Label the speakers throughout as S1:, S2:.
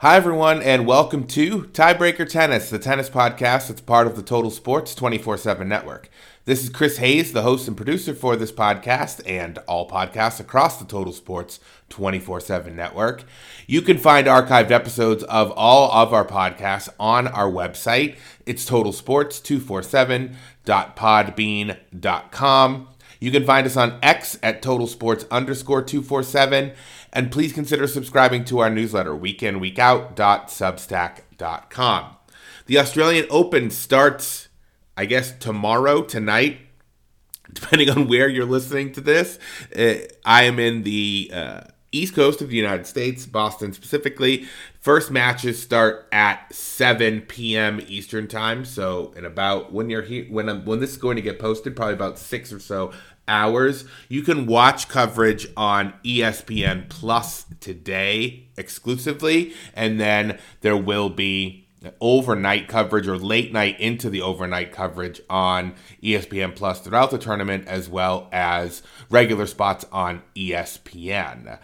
S1: Hi, everyone, and welcome to Tiebreaker Tennis, the tennis podcast that's part of the Total Sports 24 7 network. This is Chris Hayes, the host and producer for this podcast and all podcasts across the Total Sports 24 7 network. You can find archived episodes of all of our podcasts on our website. It's totalsports247.podbean.com. You can find us on X at Total Sports underscore 247. And please consider subscribing to our newsletter, weekinweekout.substack.com. The Australian Open starts, I guess, tomorrow, tonight, depending on where you're listening to this. Uh, I am in the uh, East Coast of the United States, Boston specifically. First matches start at 7 p.m. Eastern time. So, in about when you're here, when when this is going to get posted, probably about six or so hours. You can watch coverage on ESPN Plus today exclusively, and then there will be overnight coverage or late night into the overnight coverage on ESPN Plus throughout the tournament, as well as regular spots on ESPN.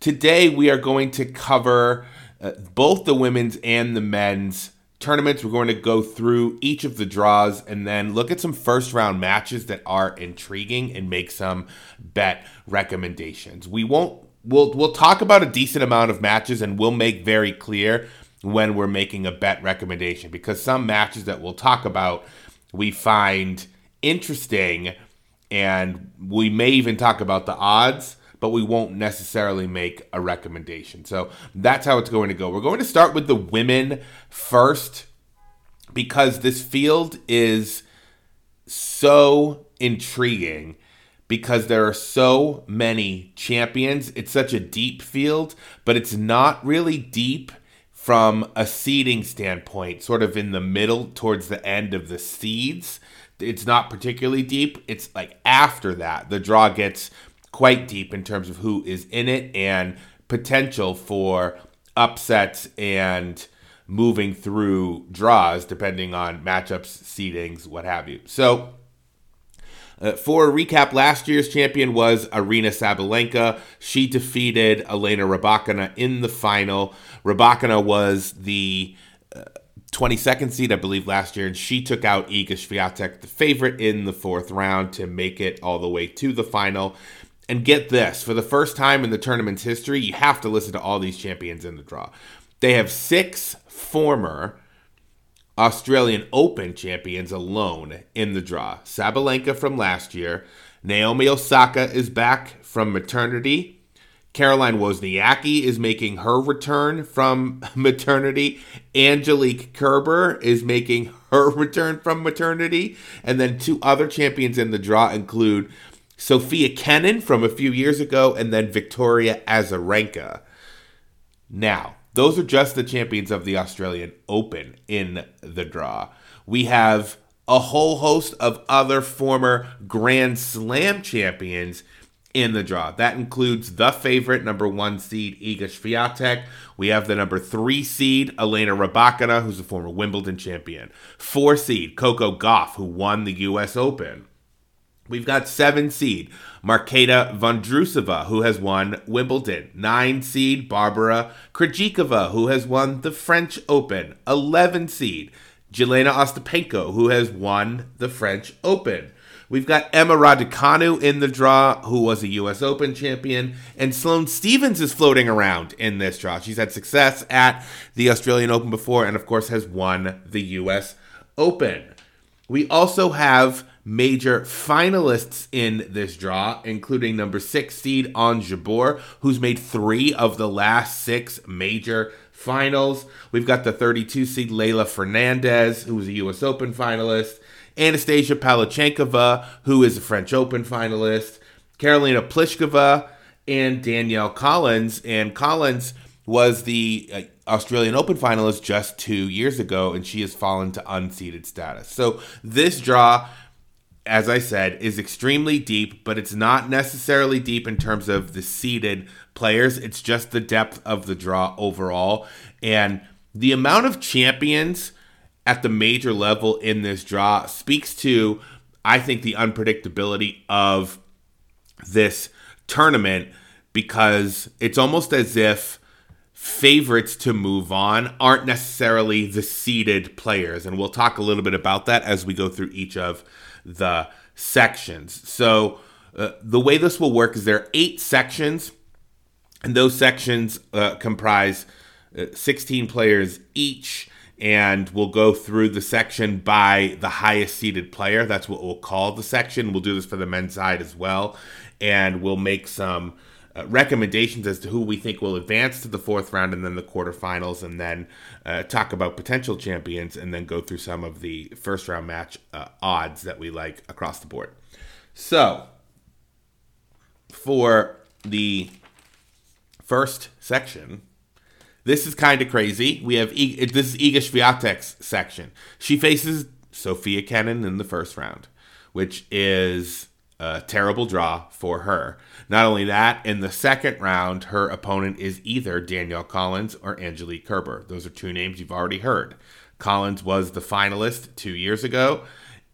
S1: Today, we are going to cover uh, both the women's and the men's tournaments. We're going to go through each of the draws and then look at some first round matches that are intriguing and make some bet recommendations. We won't we'll we'll talk about a decent amount of matches and we'll make very clear when we're making a bet recommendation because some matches that we'll talk about we find interesting and we may even talk about the odds but we won't necessarily make a recommendation. So that's how it's going to go. We're going to start with the women first because this field is so intriguing because there are so many champions. It's such a deep field, but it's not really deep from a seeding standpoint, sort of in the middle towards the end of the seeds. It's not particularly deep. It's like after that, the draw gets quite deep in terms of who is in it and potential for upsets and moving through draws depending on matchups, seedings, what have you. So, uh, for a recap, last year's champion was Aryna Sabalenka. She defeated Elena Rybakina in the final. Rybakina was the 22nd seed, I believe, last year, and she took out Iga Swiatek, the favorite in the fourth round, to make it all the way to the final. And get this for the first time in the tournament's history, you have to listen to all these champions in the draw. They have six former Australian Open champions alone in the draw. Sabalenka from last year. Naomi Osaka is back from maternity. Caroline Wozniacki is making her return from maternity. Angelique Kerber is making her return from maternity. And then two other champions in the draw include Sofia Kenin from a few years ago, and then Victoria Azarenka. Now, those are just the champions of the Australian Open in the draw. We have a whole host of other former Grand Slam champions in the draw. That includes the favorite number one seed Iga Swiatek. We have the number three seed Elena Rybakina, who's a former Wimbledon champion. Four seed Coco Gauff, who won the U.S. Open. We've got seven seed Marketa Vondrousova, who has won Wimbledon. Nine seed Barbara Krejcikova, who has won the French Open. Eleven seed Jelena Ostapenko, who has won the French Open. We've got Emma Raducanu in the draw, who was a U.S. Open champion, and Sloane Stevens is floating around in this draw. She's had success at the Australian Open before, and of course has won the U.S. Open. We also have major finalists in this draw, including number six seed Ons Jabeur, who's made three of the last six major finals. We've got the 32 seed Leylah Fernandez, who was a U.S. Open finalist. Anastasia Pavlyuchenkova, who is a French Open finalist. Karolina Pliskova and Danielle Collins. And Collins was the uh, Australian Open finalist just two years ago, and she has fallen to unseeded status. So this draw as I said, is extremely deep, but it's not necessarily deep in terms of the seeded players. It's just the depth of the draw overall. And the amount of champions at the major level in this draw speaks to, I think, the unpredictability of this tournament because it's almost as if favorites to move on aren't necessarily the seeded players. And we'll talk a little bit about that as we go through each of the sections. So, uh, the way this will work is there are eight sections, and those sections uh, comprise uh, 16 players each. And we'll go through the section by the highest seeded player. That's what we'll call the section. We'll do this for the men's side as well. And we'll make some uh, recommendations as to who we think will advance to the fourth round and then the quarterfinals, and then uh, talk about potential champions, and then go through some of the first round match uh, odds that we like across the board. So, for the first section, this is kind of crazy. We have this is Iga Swiatek's section. She faces Sofia Kenin in the first round, which is a terrible draw for her. Not only that, in the second round, her opponent is either Danielle Collins or Angelique Kerber. Those are two names you've already heard. Collins was the finalist two years ago,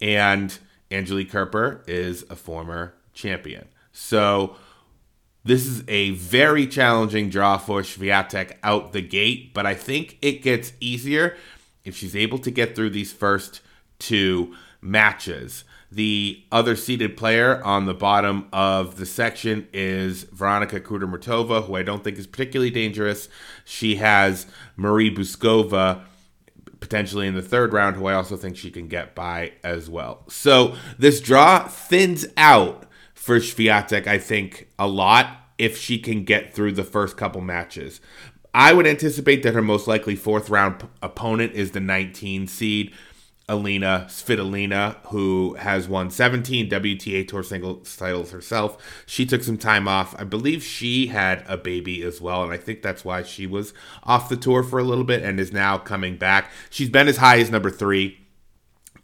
S1: and Angelique Kerber is a former champion. So this is a very challenging draw for Swiatek out the gate, but I think it gets easier if she's able to get through these first two matches. The other seated player on the bottom of the section is Veronika Kudermetova, who I don't think is particularly dangerous. She has Marie Bouzkova potentially in the third round, who I also think she can get by as well. So this draw thins out for Swiatek, I think, a lot if she can get through the first couple matches. I would anticipate that her most likely fourth round p- opponent is the 19 seed Alina Svitolina, who has won 17 WTA Tour singles titles herself. She took some time off. I believe she had a baby as well, and I think that's why she was off the tour for a little bit and is now coming back. She's been as high as number three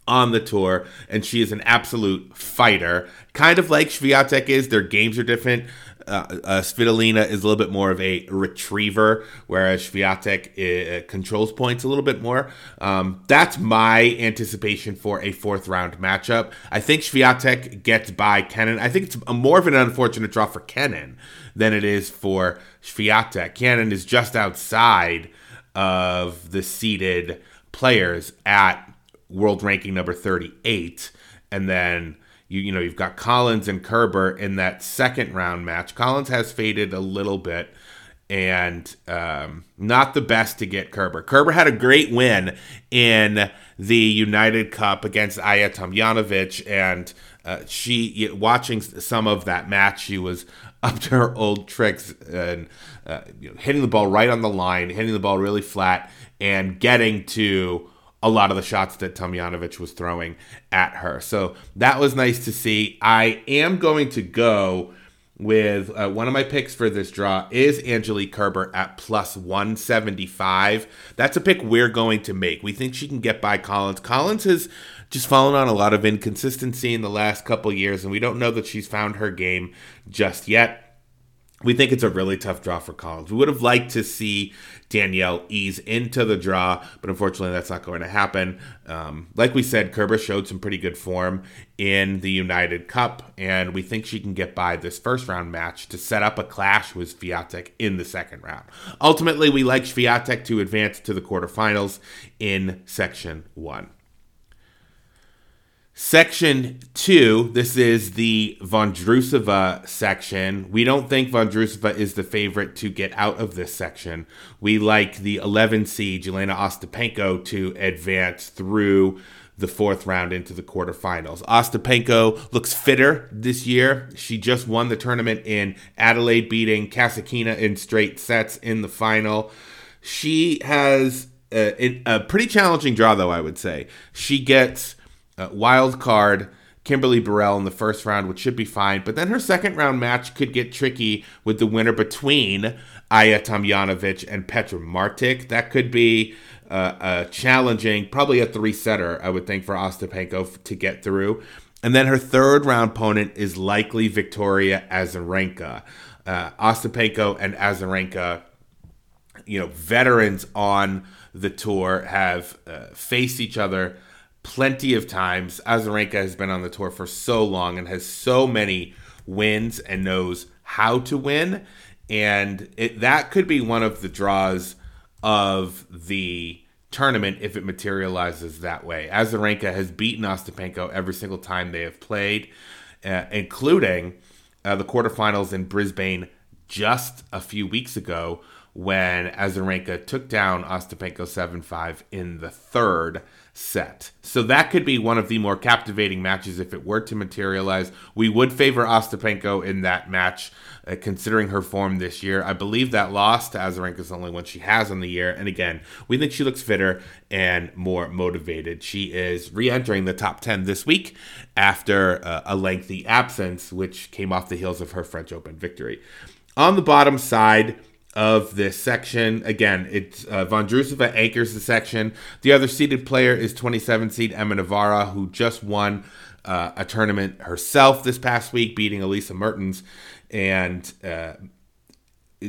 S1: on the tour, and she is an absolute fighter. Kind of like Swiatek is. Their games are different uh, uh, Svitolina is a little bit more of a retriever, whereas Swiatek uh, controls points a little bit more. Um, that's my anticipation for a fourth round matchup. I think Swiatek gets by Kenin. I think it's a, more of an unfortunate draw for Kenin than it is for Swiatek. Kenin is just outside of the seeded players at world ranking number 38. And then you you know you've got Collins and Kerber in that second round match. Collins has faded a little bit and um, not the best to get Kerber. Kerber had a great win in the United Cup against Ajla Tomljanovic, and uh, she watching some of that match, she was up to her old tricks and uh, you know, hitting the ball right on the line, hitting the ball really flat, and getting to a lot of the shots that Tomljanovic was throwing at her. So that was nice to see. I am going to go with uh, one of my picks for this draw is Angelique Kerber at plus 175. That's a pick we're going to make. We think she can get by Collins. Collins has just fallen on a lot of inconsistency in the last couple years, and we don't know that she's found her game just yet we think it's a really tough draw for Collins. We would have liked to see Danielle ease into the draw, but unfortunately, that's not going to happen. Um, like we said, Kerber showed some pretty good form in the United Cup, and we think she can get by this first round match to set up a clash with Swiatek in the second round. Ultimately, we like Swiatek to advance to the quarterfinals in Section 1. Section two, this is the Vondrousova section. We don't think Vondrousova is the favorite to get out of this section. We like the 11 seed, Jelena Ostapenko, to advance through the fourth round into the quarterfinals. Ostapenko looks fitter this year. She just won the tournament in Adelaide, beating Kasatkina in straight sets in the final. She has uh, a, a pretty challenging draw, though, I would say. She gets uh, wild card Kimberly Birrell in the first round, which should be fine. But then her second round match could get tricky with the winner between Ajla Tomljanovic and Petra Martic. That could be uh, a challenging, probably a three setter, I would think, for Ostapenko to get through. And then her third round opponent is likely Victoria Azarenka. Uh, Ostapenko and Azarenka, you know, veterans on the tour, have uh, faced each other plenty of times. Azarenka has been on the tour for so long and has so many wins and knows how to win. and it, that could be one of the draws of the tournament if it materializes that way. Azarenka has beaten Ostapenko every single time they have played, uh, including uh, the quarterfinals in Brisbane just a few weeks ago when Azarenka took down Ostapenko 7 5 in the third set. So that could be one of the more captivating matches if it were to materialize. We would favor Ostapenko in that match, uh, considering her form this year. I believe that loss to Azarenka is the only one she has on the year. And again, we think she looks fitter and more motivated. She is re entering the top 10 this week after uh, a lengthy absence, which came off the heels of her French Open victory. On the bottom side, of this section. Again, it's uh, Vondrousova anchors the section. The other seeded player is 27 seed Emma Navarra, who just won uh, a tournament herself this past week, beating Elisa Mertens, and uh,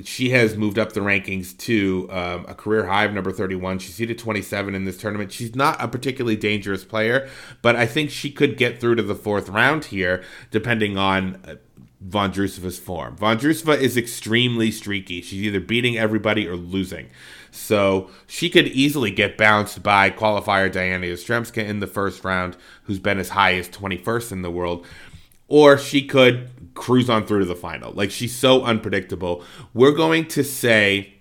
S1: she has moved up the rankings to um, a career high of number 31. She's seeded 27 in this tournament. She's not a particularly dangerous player, but I think she could get through to the fourth round here, depending on uh, Vondrousova's form. Von Vondrousova is extremely streaky. She's either beating everybody or losing. So she could easily get bounced by qualifier Diana Yastremska in the first round, who's been as high as 21st in the world. Or she could cruise on through to the final. Like she's so unpredictable. We're going to say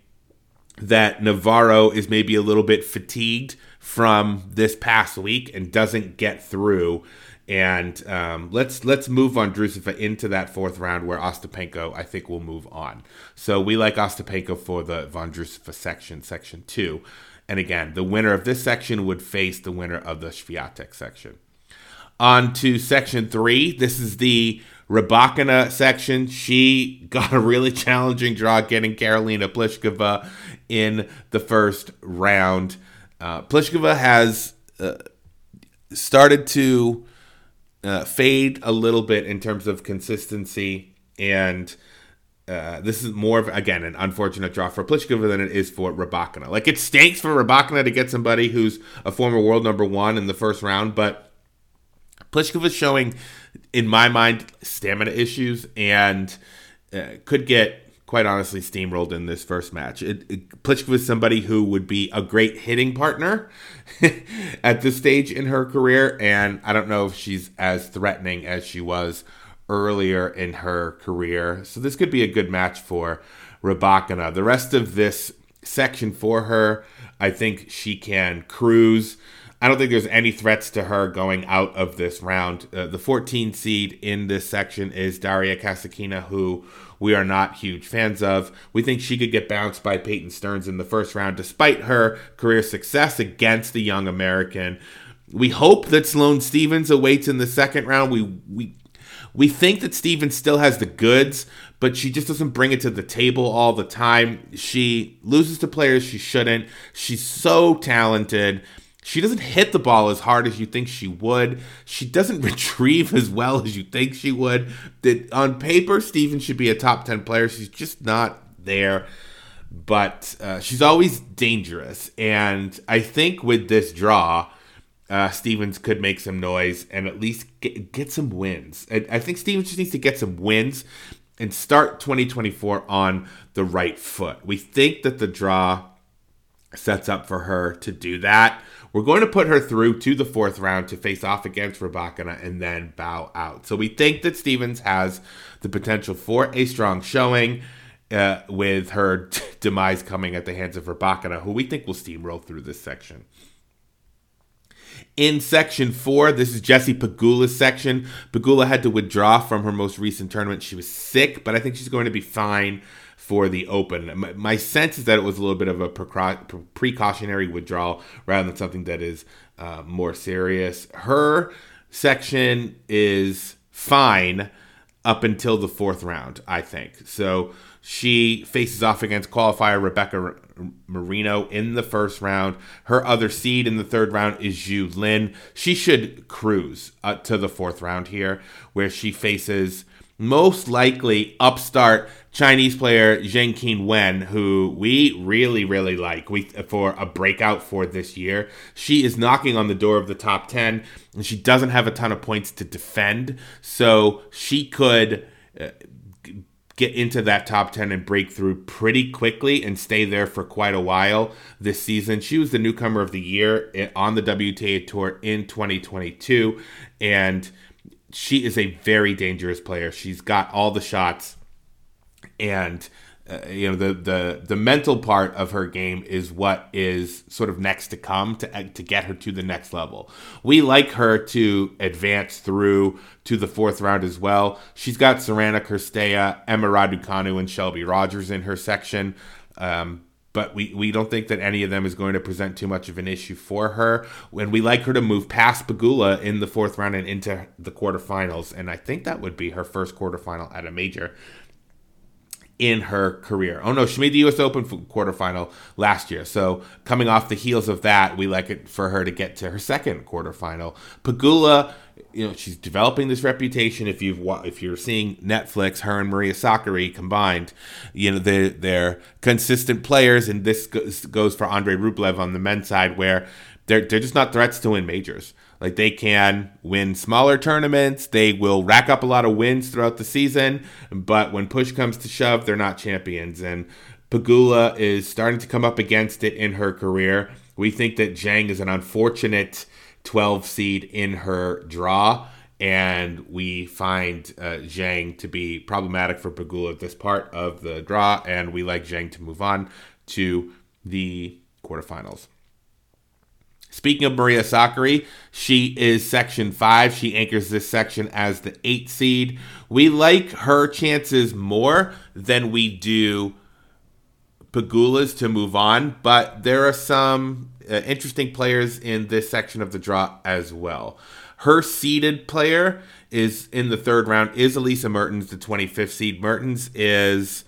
S1: that Navarro is maybe a little bit fatigued from this past week and doesn't get through and um, let's let's move on Drusova into that fourth round where Ostapenko I think will move on. So we like Ostapenko for the Vondrousova section, section two. And again, the winner of this section would face the winner of the Swiatek section. On to section three. This is the Rybakina section. She got a really challenging draw getting Karolina Pliskova in the first round. Uh, Pliskova has uh, started to uh, fade a little bit in terms of consistency, and uh, this is more of again an unfortunate draw for Pliskova than it is for Rybakina. Like it stinks for Rybakina to get somebody who's a former world number one in the first round, but Pliskova is showing, in my mind, stamina issues and uh, could get quite honestly steamrolled in this first match. It, it, is somebody who would be a great hitting partner at this stage in her career, and I don't know if she's as threatening as she was earlier in her career. So this could be a good match for Rybakina. The rest of this section for her, I think she can cruise. I don't think there's any threats to her going out of this round. Uh, the 14 seed in this section is Daria Kasatkina, who we are not huge fans of. We think she could get bounced by Peyton Stearns in the first round, despite her career success against the young American. We hope that Sloane Stevens awaits in the second round. We we we think that Stevens still has the goods, but she just doesn't bring it to the table all the time. She loses to players she shouldn't. She's so talented. She doesn't hit the ball as hard as you think she would. She doesn't retrieve as well as you think she would. That on paper, Stevens should be a top 10 player. She's just not there. But uh, she's always dangerous. And I think with this draw, uh, Stevens could make some noise and at least get, get some wins. I think Stevens just needs to get some wins and start 2024 on the right foot. We think that the draw sets up for her to do that. We're going to put her through to the fourth round to face off against Rybakina and then bow out. So we think that Stevens has the potential for a strong showing. Uh, with her demise coming at the hands of Rybakina, who we think will steamroll through this section. In section four, this is Jessie Pegula's section. Pegula had to withdraw from her most recent tournament. She was sick, but I think she's going to be fine for the Open. My, sense is that it was a little bit of a precautionary withdrawal rather than something that is uh, more serious. Her section is fine up until the fourth round, I think. So she faces off against qualifier Rebecca Marino in the first round. Her other seed in the third round is Zhu Lin. She should cruise uh, to the fourth round here, where she faces most likely upstart Chinese player Zheng Qinwen, who we really, really like we, for a breakout for this year. She is knocking on the door of the top 10, and she doesn't have a ton of points to defend. So she could. Uh, get into that top 10 and break through pretty quickly and stay there for quite a while this season. She was the newcomer of the year on the WTA Tour in 2022, and she is a very dangerous player. She's got all the shots, and uh, you know the the the mental part of her game is what is sort of next to come to to get her to the next level. We like her to advance through to the fourth round as well. She's got Sorana Cirstea, Emma Raducanu, and Shelby Rogers in her section. Um, but we, we don't think that any of them is going to present too much of an issue for her. And we like her to move past Pegula in the fourth round and into the quarterfinals. And I think that would be her first quarterfinal at a major in her career. Oh no, she made the U.S. Open quarterfinal last year. So coming off the heels of that, we like it for her to get to her second quarterfinal. Pegula, you know, she's developing this reputation. If you've if you're seeing Netflix, her and Maria Sakkari combined, you know they're they're consistent players, and this goes for Andre Rublev on the men's side, where they're they're just not threats to win majors. Like they can win smaller tournaments, they will rack up a lot of wins throughout the season, but when push comes to shove, they're not champions. And Pegula is starting to come up against it in her career. We think that Zheng is an unfortunate 12 seed in her draw, and we find uh, Zheng to be problematic for Pegula at this part of the draw, and we like Zheng to move on to the quarterfinals. Speaking of Maria Sakkari, she is section five. She anchors this section as the eight seed. We like her chances more than we do Pegula's to move on, but there are some uh, interesting players in this section of the draw as well. Her seeded player is in the third round is Elisa Mertens, the 25th seed. Mertens is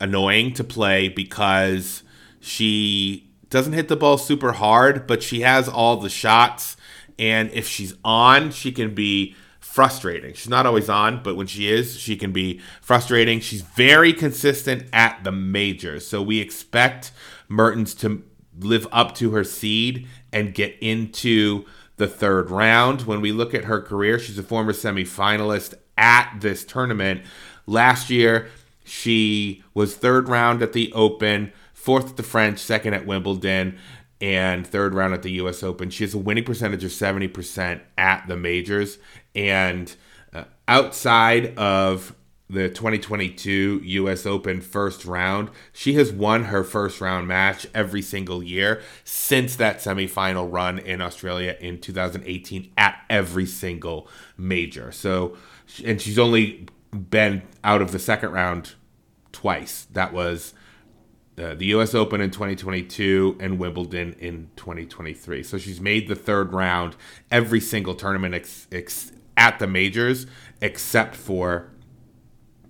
S1: annoying to play because she doesn't hit the ball super hard, but she has all the shots. And if she's on, she can be frustrating. She's not always on, but when she is, she can be frustrating. She's very consistent at the majors. So we expect Mertens to live up to her seed and get into the third round. When we look at her career, she's a former semifinalist at this tournament. Last year, she was third round at the Open fourth at the French, second at Wimbledon, and third round at the U.S. Open. She has a winning percentage of 70% at the majors. And uh, outside of the 2022 US Open first round. She has won her first round match every single year since that semifinal run in Australia in 2018 at every single major. So, and she's only been out of the second round twice. That was uh, the U.S. Open in 2022 and Wimbledon in 2023. So she's made the third round every single tournament ex- ex- at the majors, except for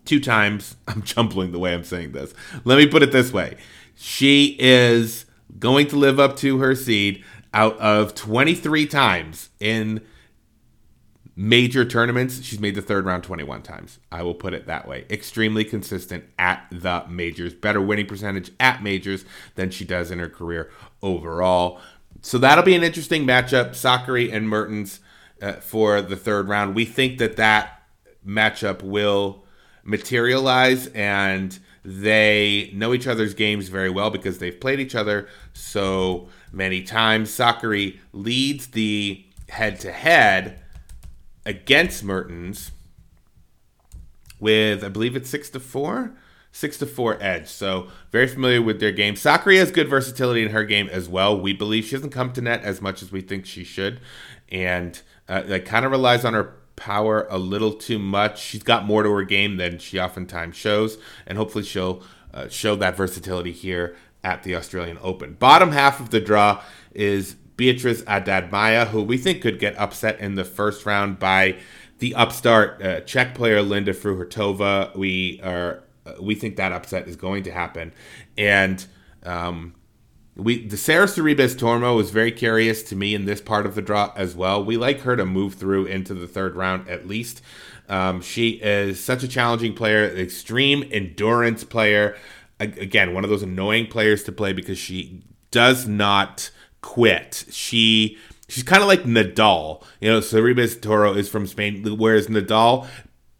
S1: two times. I'm jumbling the way I'm saying this. Let me put it this way: she is going to live up to her seed out of 23 times in major tournaments, she's made the third round 21 times. I will put it that way. Extremely consistent at the majors. Better winning percentage at majors than she does in her career overall. So that'll be an interesting matchup. Sakkari and Mertens uh, for the third round. We think that that matchup will materialize and they know each other's games very well because they've played each other so many times. Sakkari leads the head to head against Mertens with I believe it's six to four, six to four edge. So very familiar with their game. Sakkari has good versatility in her game as well. We believe she doesn't come to net as much as we think she should, and uh, that kind of relies on her power a little too much. She's got more to her game than she oftentimes shows, and hopefully she'll uh, show that versatility here at the Australian Open. Bottom half of the draw is Beatriz Haddad Maia, who we think could get upset in the first round by the upstart uh, Czech player Linda Fruhvirtova. We are uh, we think that upset is going to happen, and um, we the Sara Sorribes Tormo was very curious to me in this part of the draw as well. We like her to move through into the third round at least. Um, she is such a challenging player, extreme endurance player. Again, one of those annoying players to play because she does not quit. She she's kind of like Nadal. You know, Sorribes Tormo is from Spain, whereas Nadal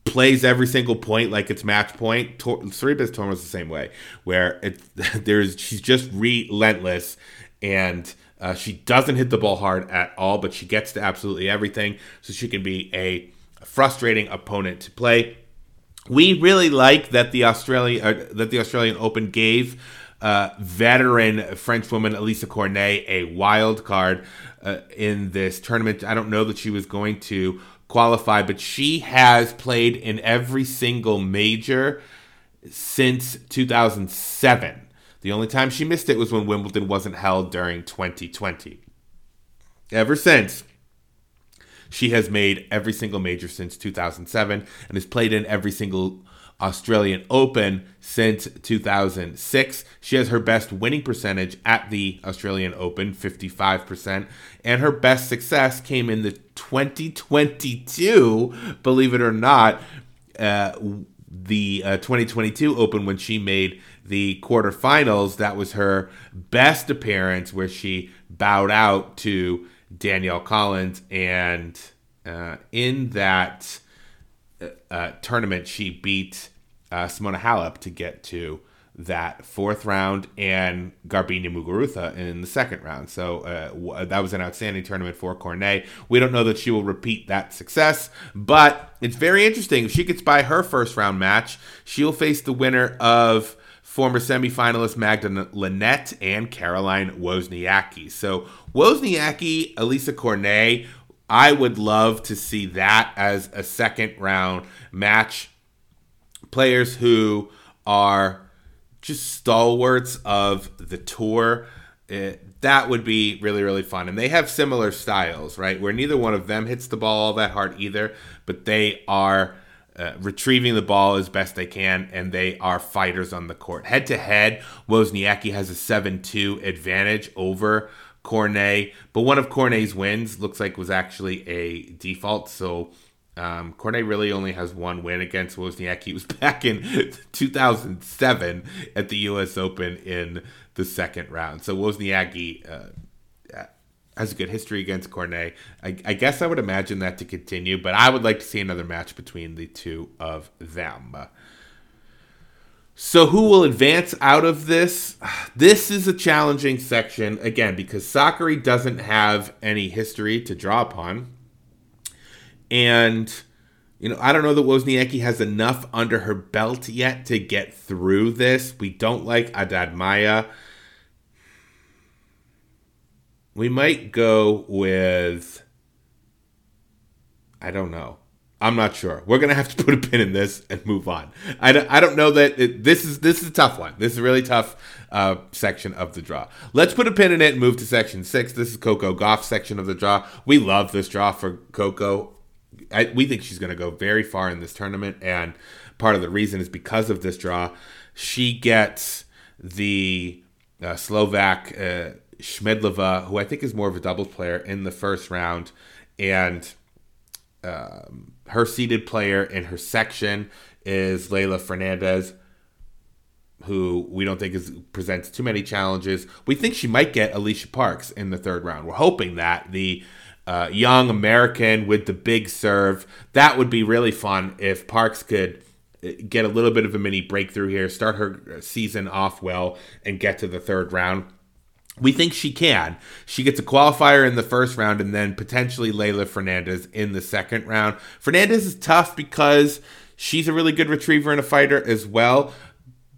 S1: plays every single point like it's match point. Tor- Sorribes Tormo is the same way, where it there's she's just relentless and uh, she doesn't hit the ball hard at all, but she gets to absolutely everything, so she can be a frustrating opponent to play. We really like that the Australian uh, that the Australian Open gave uh, veteran French woman Alizé Cornet a wild card uh, in this tournament. I don't know that she was going to qualify, but she has played in every single major since 2007. The only time she missed it was when Wimbledon wasn't held during 2020. Ever since, she has made every single major since 2007 and has played in every single Australian Open since 2006. She has her best winning percentage at the Australian Open, 55%, and her best success came in the 2022, believe it or not, uh, the uh, 2022 Open when she made the quarterfinals. That was her best appearance where she bowed out to Danielle Collins. And uh, in that uh, uh tournament, she beat uh, Simona Halep to get to that fourth round and Garbiñe Muguruza in the second round. So uh, that was an outstanding tournament for Cornet. We don't know that she will repeat that success, but it's very interesting. If she gets by her first round match, she'll face the winner of former semifinalist Magda Linette and Caroline Wozniacki. So Wozniacki, Elisa Cornet, I would love to see that as a second round match. Players who are just stalwarts of the tour. It, that would be really really fun and they have similar styles right where neither one of them hits the ball all that hard either but they are uh, retrieving the ball as best they can and they are fighters on the court head to head wozniacki has a 7-2 advantage over cornet but one of cornet's wins looks like was actually a default so um, Cornet really only has one win against Wozniacki. He was back in 2007 at the U.S. Open in the second round. So Wozniacki uh, has a good history against Cornet. I, I, guess I would imagine that to continue, but I would like to see another match between the two of them. So, who will advance out of this? This is a challenging section, again, because Sakkari doesn't have any history to draw upon. And, you know, I don't know that Wozniacki has enough under her belt yet to get through this. We don't like Haddad Maia. We might go with. I don't know. I'm not sure. We're gonna have to put a pin in this and move on. I don't, I don't know that it, this is this is a tough one. This is a really tough uh, section of the draw. Let's put a pin in it and move to section six. This is Coco Gauff section of the draw. We love this draw for Coco. I, we think she's to go very far in this tournament, and part of the reason is because of this draw. She gets the uh, Slovak uh, who I think is more of a doubles player, in the first round, and um, her seeded player in her section is Leylah Fernandez, who we don't think is presents too many challenges. We think she might get Alicia Parks in the third round. We're hoping that the uh, young American with the big serve. That would be really fun if Parks could uh, get a little bit of a mini breakthrough here, start her season off well, and get to the third round. We think she can. She gets a qualifier in the first round and then potentially Leylah Fernandez in the second round. Fernandez is tough because she's a really good retriever and a fighter as well.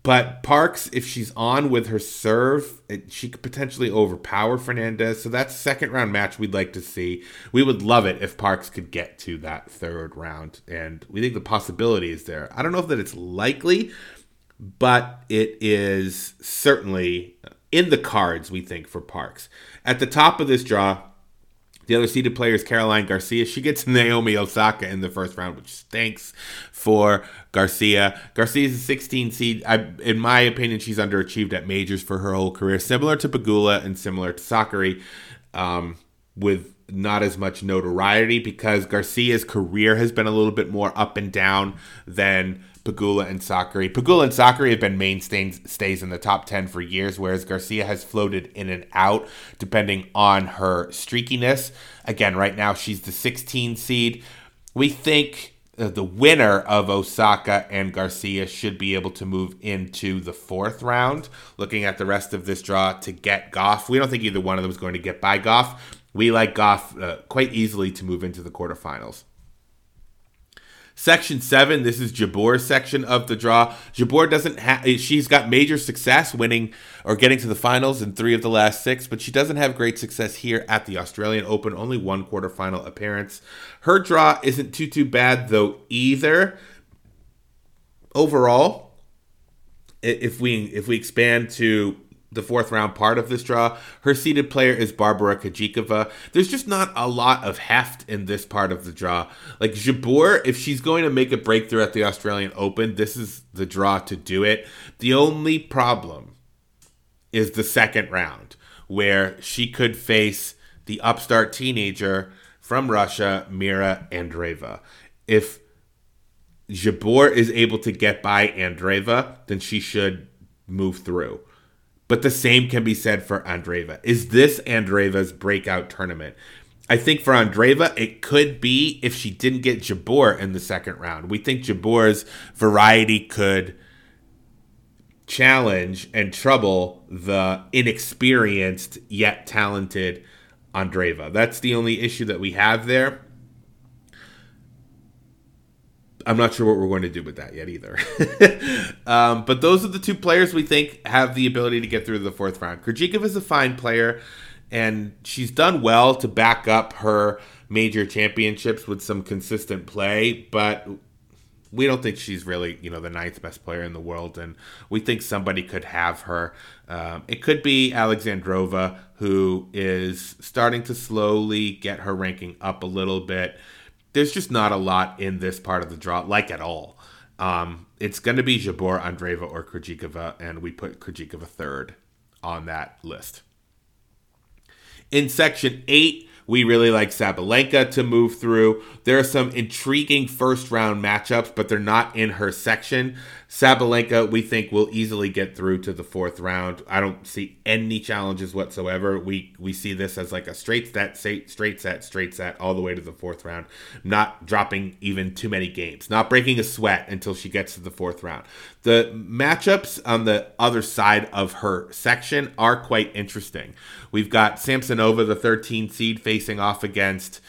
S1: But Parks, if she's on with her serve, it, she could potentially overpower Fernandez. So that's second round match we'd like to see. We would love it if Parks could get to that third round, and we think the possibility is there. I don't know if that it's likely, but it is certainly in the cards. We think for Parks at the top of this draw. The other seeded player is Caroline Garcia. She gets Naomi Osaka in the first round, which stinks for Garcia. Garcia is a 16 seed. I, in my opinion, she's underachieved at majors for her whole career, similar to Pegula and similar to Sakkari, um, with not as much notoriety because Garcia's career has been a little bit more up and down than Pegula and Sakkari. Pegula and Sakkari have been mainstays stays in the top 10 for years, whereas Garcia has floated in and out depending on her streakiness. Again, right now she's the 16 seed. We think uh, the winner of Osaka and Garcia should be able to move into the fourth round. Looking at the rest of this draw to get Gauff, we don't think either one of them is going to get by Gauff. We like Gauff uh, quite easily to move into the quarterfinals. Section seven, this is Jabeur's section of the draw. Jabor doesn't have, she's got major success winning or getting to the finals in three of the last six, but she doesn't have great success here at the Australian Open, only one quarterfinal appearance. Her draw isn't too, too bad though either. Overall, if we if we expand to the fourth round part of this draw. Her seeded player is Barbara Krejcikova. There's just not a lot of heft in this part of the draw. Like Jabeur, if she's going to make a breakthrough at the Australian Open, this is the draw to do it. The only problem is the second round, where she could face the upstart teenager from Russia, Mira Andreeva. If Jabeur is able to get by Andreeva, then she should move through. But the same can be said for Andreeva. Is this Andreeva's breakout tournament? I think for Andreeva, it could be if she didn't get Jabeur in the second round. We think Jabeur's variety could challenge and trouble the inexperienced yet talented Andreeva. That's the only issue that we have there. I'm not sure what we're going to do with that yet either. um, but those are the two players we think have the ability to get through the fourth round. Krejcikova is a fine player, and she's done well to back up her major championships with some consistent play, but we don't think she's really, you know, the ninth best player in the world, and we think somebody could have her. Um, it could be Alexandrova, who is starting to slowly get her ranking up a little bit there's just not a lot in this part of the draw, like at all. Um, it's going to be Jabeur, Andreeva, or Krejcikova, and we put Krejcikova third on that list. In section eight, we really like Sabalenka to move through. There are some intriguing first round matchups, but they're not in her section. Sabalenka, we think, will easily get through to the fourth round. I don't see any challenges whatsoever. We we see this as like a straight set, straight set, straight set, all the way to the fourth round. Not dropping even too many games. Not breaking a sweat until she gets to the fourth round. The matchups on the other side of her section are quite interesting. We've got Samsonova, the 13 seed, facing off against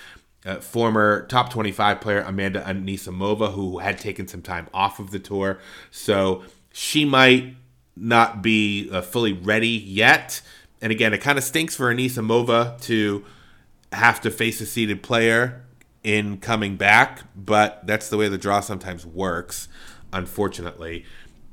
S1: uh, former top 25 player Amanda Anisimova, who had taken some time off of the tour. So she might not be uh, fully ready yet. And again, it kind of stinks for Anisimova to have to face a seeded player in coming back, but that's the way the draw sometimes works, unfortunately.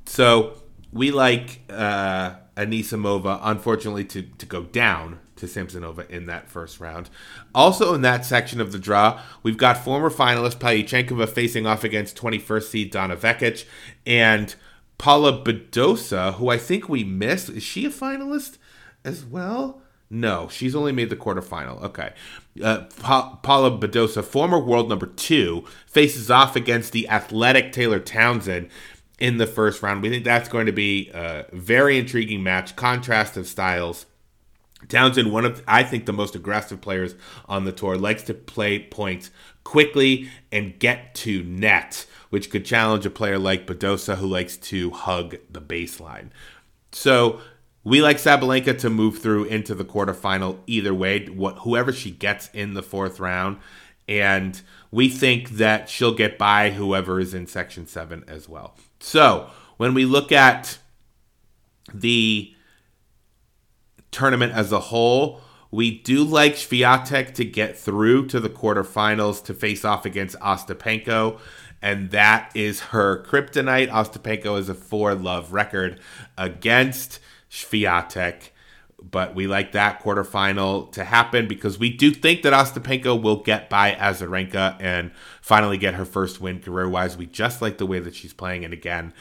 S1: So we like uh, Anisimova, unfortunately, to, to go down to Samsonova in that first round. Also, in that section of the draw, we've got former finalist Pavlyuchenkova facing off against 21st seed Donna Vekic and Paula Badosa, who I think we missed. Is she a finalist as well? No, she's only made the quarterfinal. Okay. Uh, pa- Paula Badosa, former world number two, faces off against the athletic Taylor Townsend in the first round. We think that's going to be a very intriguing match, contrast of styles. Townsend, one of I think the most aggressive players on the tour, likes to play points quickly and get to net, which could challenge a player like Badosa who likes to hug the baseline. So we like Sabalenka to move through into the quarterfinal either way, what whoever she gets in the fourth round, and we think that she'll get by whoever is in section seven as well. So when we look at the tournament as a whole, we do like Swiatek to get through to the quarterfinals to face off against Ostapenko, and that is her kryptonite. Ostapenko is a four love record against Swiatek, but we like that quarterfinal to happen because we do think that Ostapenko will get by Azarenka and finally get her first win career wise. We just like the way that she's playing, and again,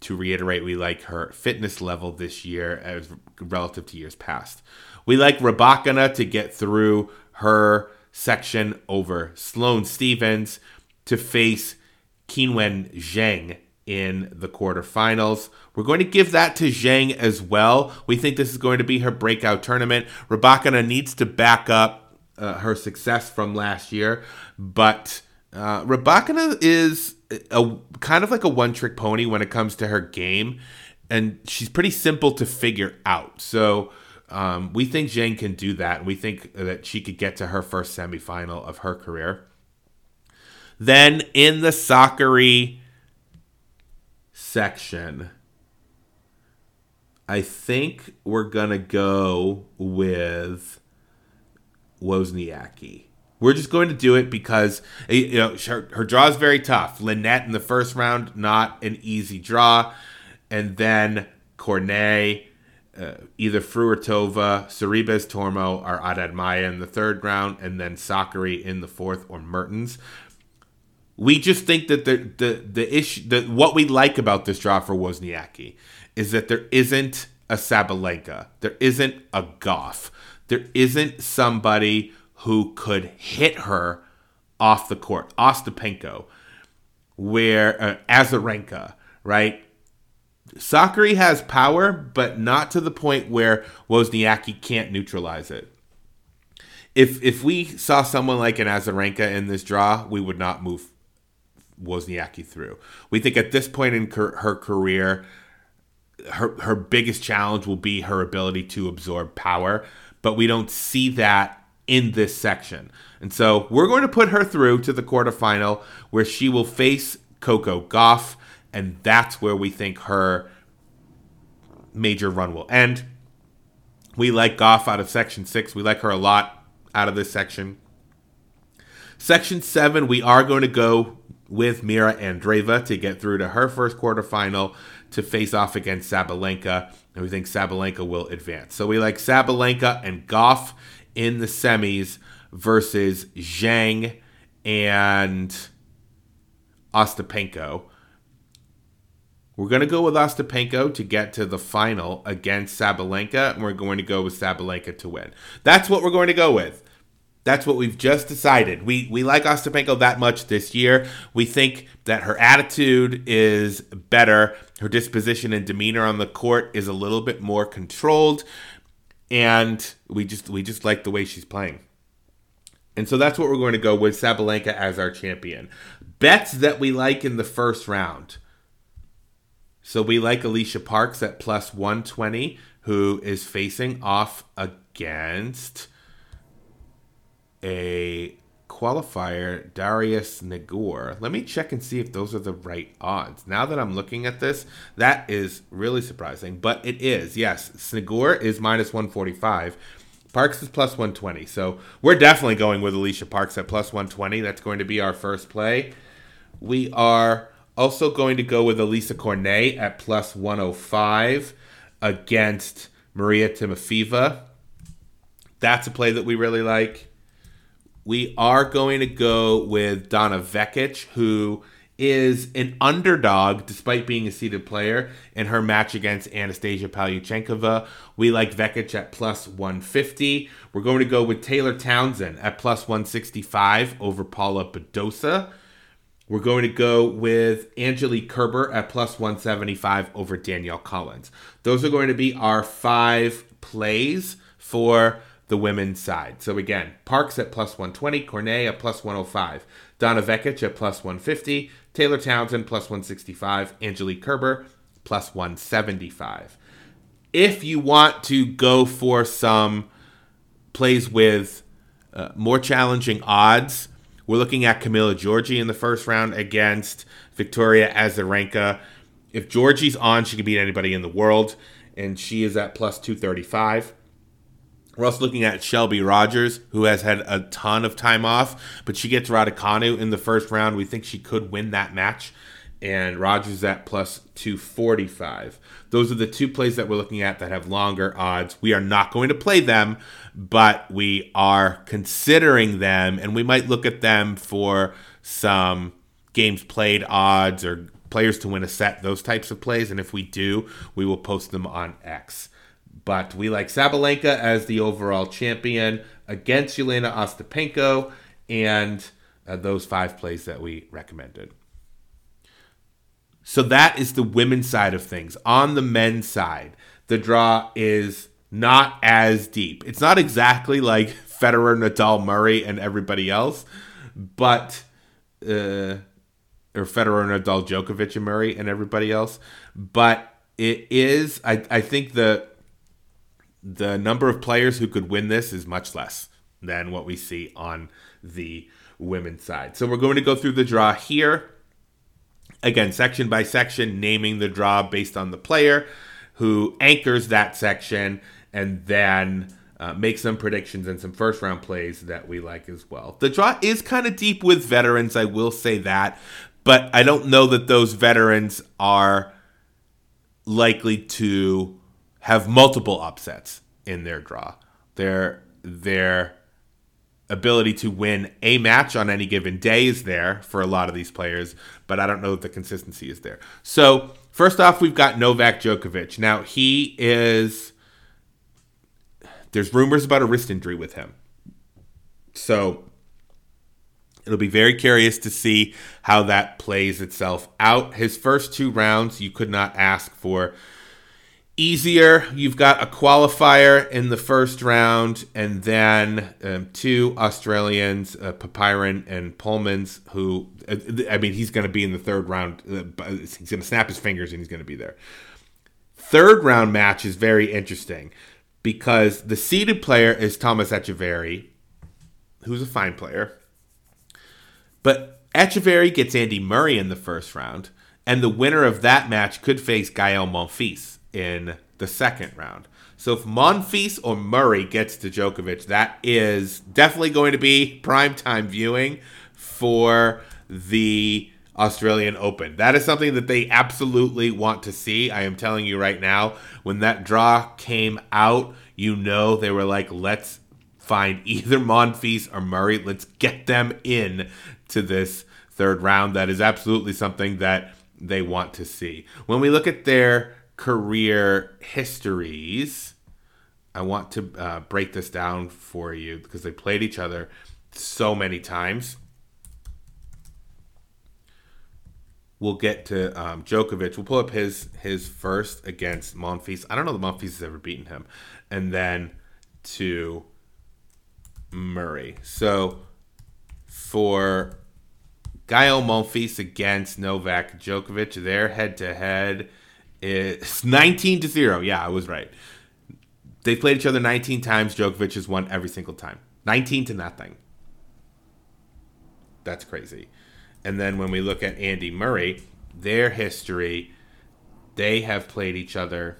S1: to reiterate, we like her fitness level this year as relative to years past. We like Rybakina to get through her section over Sloane Stevens to face Qinwen Zheng in the quarterfinals. We're going to give that to Zheng as well. We think this is going to be her breakout tournament. Rybakina needs to back up uh, her success from last year, but Uh, is a kind of like a one trick pony when it comes to her game, and she's pretty simple to figure out. So um, we think Zheng can do that. We think that she could get to her first semifinal of her career. Then in the Sakkari section, I think we're gonna go with Wozniacki. We're just going to do it because eh, you know her, her draw is very tough. Linette in the first round, not an easy draw, and then Cornet, uh, either Fruhvirtova, Sorribes Tormo, or Haddad Maia in the third round, and then Sakkari in the fourth, or Mertens. We just think that the the the issue that what we like about this draw for Wozniacki is that there isn't a Sabalenka, there isn't a Gauff, there isn't somebody who could hit her off the court. Ostapenko, where uh, Azarenka, right? Sakkari has power, but not to the point where Wozniacki can't neutralize it. If if we saw someone like an Azarenka in this draw, we would not move Wozniacki through. We think at this point in her career, her her biggest challenge will be her ability to absorb power, but we don't see that in this section. And so we're going to put her through to the quarterfinal where she will face Coco Gauff, and that's where we think her major run will end. We like Gauff out of section six. We like her a lot out of this section. Section seven, we are going to go with Mira Andreeva to get through to her first quarterfinal to face off against Sabalenka, and we think Sabalenka will advance. So we like Sabalenka and Gauff in the semis versus Zheng and Ostapenko. We're going to go with Ostapenko to get to the final against Sabalenka, and we're going to go with Sabalenka to win. That's what we're going to go with. That's what we've just decided. We we like Ostapenko that much this year. We think that her attitude is better. Her disposition and demeanor on the court is a little bit more controlled and we just we just like the way she's playing. And so that's what we're going to go with Sabalenka as our champion. Bets that we like in the first round. So we like Alycia Parks at plus 120, who is facing off against a qualifier, Daria Snigur. Let me check and see if those are the right odds. Now that I'm looking at this, that is really surprising, but it is. Yes, Snigur is minus 145. Parks is plus 120. So we're definitely going with Alycia Parks at plus 120. That's going to be our first play. We are also going to go with Alizé Cornet at plus 105 against Maria Timofeeva. That's a play that we really like we are going to go with Donna Vekic, who is an underdog despite being a seeded player in her match against Anastasia Pavlyuchenkova. We like Vekic at plus 150. We're going to go with Taylor Townsend at plus 165 over Paula Badosa. We're going to go with Angelique Kerber at plus 175 over Danielle Collins. Those are going to be our five plays for the women's side. So again, Parks at plus 120, Cornet at plus 105, Donna Vekic at plus 150, Taylor Townsend plus 165, Angelique Kerber plus 175. If you want to go for some plays with uh, more challenging odds, we're looking at Camila Giorgi in the first round against Victoria Azarenka. If Giorgi's on, she can beat anybody in the world, and she is at plus 235. We're also looking at Shelby Rogers, who has had a ton of time off, but she gets Raducanu in the first round. We think she could win that match. And Rogers at plus 245. Those are the two plays that we're looking at that have longer odds. We are not going to play them, but we are considering them, and we might look at them for some games played odds or players to win a set, those types of plays. And if we do, we will post them on X. But we like Sabalenka as the overall champion against Jelena Ostapenko and uh, those five plays that we recommended. So that is the women's side of things. On the men's side, the draw is not as deep. It's not exactly like Federer, Nadal, Murray, and everybody else, but uh, or Federer, Nadal, Djokovic, and Murray, and everybody else. But it is, I, I think the the number of players who could win this is much less than what we see on the women's side. So we're going to go through the draw here. Again, section by section, naming the draw based on the player who anchors that section, and then uh, make some predictions and some first round plays that we like as well. The draw is kind of deep with veterans, I will say that, but I don't know that those veterans are likely to have multiple upsets in their draw. Their their ability to win a match on any given day is there for a lot of these players, but I don't know if the consistency is there. So, first off, we've got Novak Djokovic. Now, he is there's rumors about a wrist injury with him. So, it'll be very curious to see how that plays itself out. His first two rounds, you could not ask for easier. You've got a qualifier in the first round, and then um, two Australians, uh, Popyrin and Polmans, who, uh, I mean, he's going to be in the third round. Uh, he's going to snap his fingers and he's going to be there. Third round match is very interesting because the seeded player is Thomas Etcheverry, who's a fine player. But Etcheverry gets Andy Murray in the first round, and the winner of that match could face Gael Monfils in the second round. So if Monfils or Murray gets to Djokovic, that is definitely going to be prime time viewing for the Australian Open. That is something that they absolutely want to see. I am telling you right now, when that draw came out, you know they were like, let's find either Monfils or Murray. Let's get them in to this third round. That is absolutely something that they want to see. When we look at their career histories. I want to uh, break this down for you because they played each other so many times. We'll get to um, Djokovic. We'll pull up his his first against Monfils. I don't know that Monfils has ever beaten him, and then to Murray. So for Gael Monfils against Novak Djokovic, their head to head it's 19 to 0. Yeah, I was right. They played each other 19 times. Djokovic has won every single time. 19 to nothing. That's crazy. And then when we look at Andy Murray, their history, they have played each other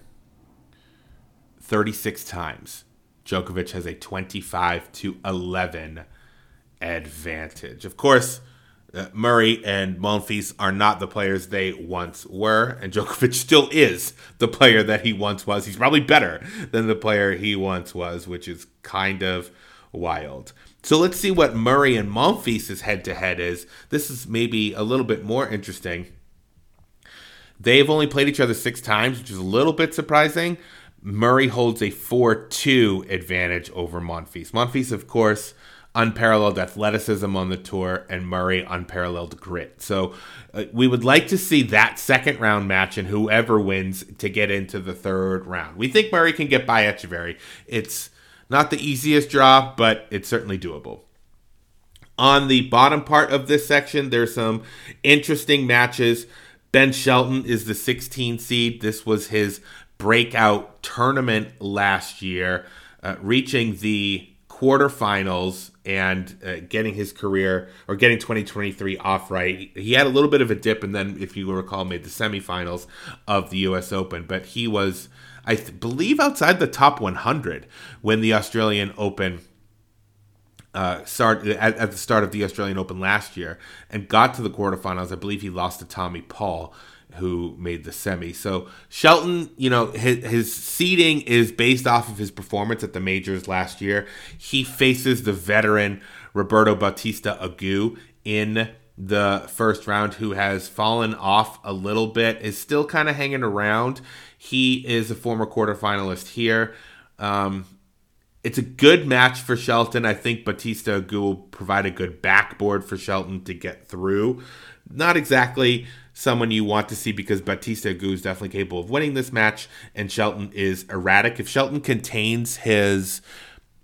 S1: 36 times. Djokovic has a 25 to 11 advantage. Of course, uh, Murray and Monfils are not the players they once were, and Djokovic still is the player that he once was. He's probably better than the player he once was, which is kind of wild. So let's see what Murray and Monfils' head to head is. This is maybe a little bit more interesting. They've only played each other six times, which is a little bit surprising. Murray holds a 4 2 advantage over Monfils. Monfils, of course, unparalleled athleticism on the tour, and Murray unparalleled grit. So uh, we would like to see that second round match and whoever wins to get into the third round. We think Murray can get by Etcheverry. It's not the easiest draw, but it's certainly doable. On the bottom part of this section, there's some interesting matches. Ben Shelton is the 16 seed. This was his breakout tournament last year, uh, reaching the quarterfinals and uh, getting his career or getting 2023 off right. He had a little bit of a dip and then, if you recall, made the semifinals of the US Open, but he was, I th- believe, outside the top 100 when the Australian Open. Uh, start at, at the start of the Australian Open last year and got to the quarterfinals. I believe he lost to Tommy Paul who made the semi. So Shelton, you know, his, his seeding is based off of his performance at the majors last year. He faces the veteran Roberto Bautista Agut in the first round, who has fallen off a little bit, is still kind of hanging around. He is a former quarterfinalist here. Um, it's a good match for Shelton. I think Bautista Agut will provide a good backboard for Shelton to get through. Not exactly someone you want to see because Bautista Agut is definitely capable of winning this match, and Shelton is erratic. If Shelton contains his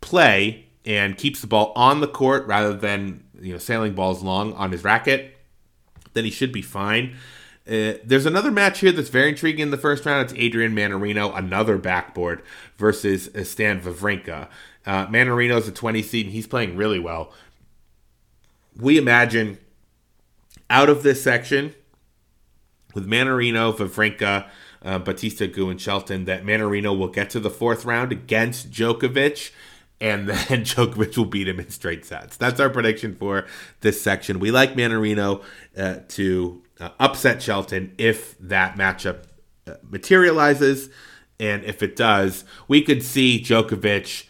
S1: play and keeps the ball on the court rather than you know sailing balls long on his racket, then he should be fine. Uh, there's another match here that's very intriguing in the first round. It's Adrian Mannarino, another backboard, versus uh, Stan Wawrinka. Uh, Mannarino's a 20 seed, and he's playing really well. We imagine out of this section, with Mannarino, Wawrinka, uh, Bautista, Agut, and Shelton, that Mannarino will get to the fourth round against Djokovic and then Djokovic will beat him in straight sets. That's our prediction for this section. We like Mannarino uh, to uh, upset Shelton if that matchup uh, materializes, and if it does, we could see Djokovic,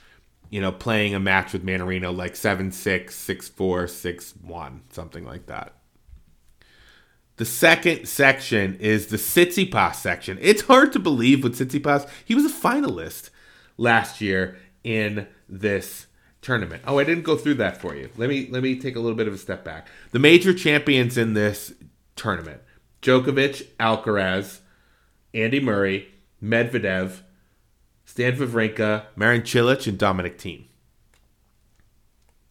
S1: you know, playing a match with Mannarino like 7-6, 6-4, 6-1, something like that. The second section is the Tsitsipas section. It's hard to believe with Tsitsipas. He was a finalist last year in this tournament. Oh, I didn't go through that for you. Let me let me take a little bit of a step back. The major champions in this tournament: Djokovic, Alcaraz, Andy Murray, Medvedev, Stan Wawrinka, Marin Cilic, and Dominic Thiem.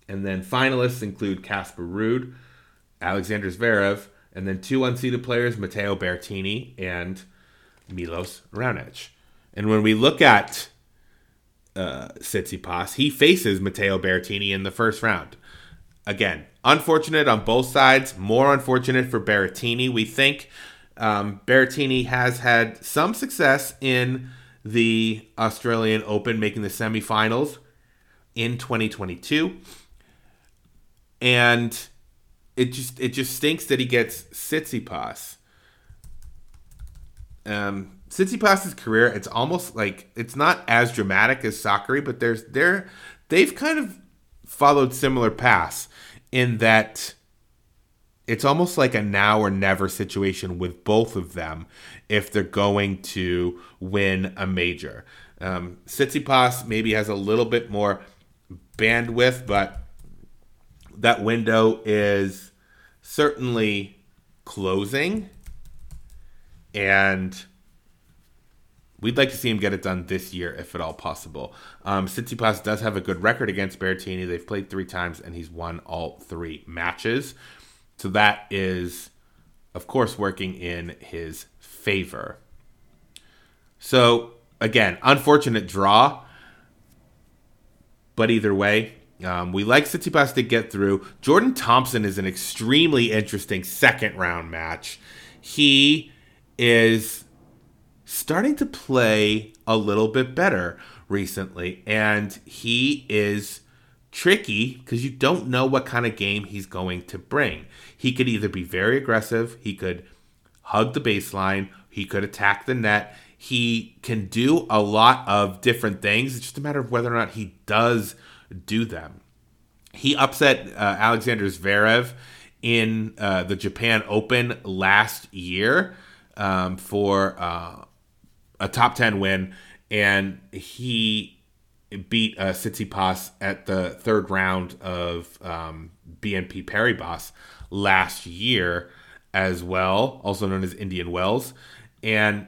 S1: And then finalists include Casper Ruud, Alexander Zverev, and then two unseeded players, Matteo Berrettini and Milos Raonic. And when we look at uh, Tsitsipas, he faces Matteo Berrettini in the first round. Again, unfortunate on both sides. More unfortunate for Berrettini. We think um, Berrettini has had some success in the Australian Open, making the semifinals in 2022, and it just it just stinks that he gets Tsitsipas. Um, Tsitsipas's career, it's almost like it's not as dramatic as Sakari, but there's there they've kind of followed similar paths in that it's almost like a now or never situation with both of them if they're going to win a major. Um, Tsitsipas maybe has a little bit more bandwidth, but that window is certainly closing. And We'd like to see him get it done this year, if at all possible. Um, does have a good record against Berrettini. They've played three times, and he's won all three matches. So that is, of course, working in his favor. So again, unfortunate draw, but either way, um, we like Tsitsipas to get through. Jordan Thompson is an extremely interesting second round match. He is starting to play a little bit better recently. And he is tricky because you don't know what kind of game he's going to bring. He could either be very aggressive, he could hug the baseline, he could attack the net. He can do a lot of different things. It's just a matter of whether or not he does do them. He upset uh, Alexander Zverev in uh, the Japan Open last year um, for uh, a top 10 win, and he beat uh, Tsitsipas at the third round of um, BNP Paribas last year as well, also known as Indian Wells. And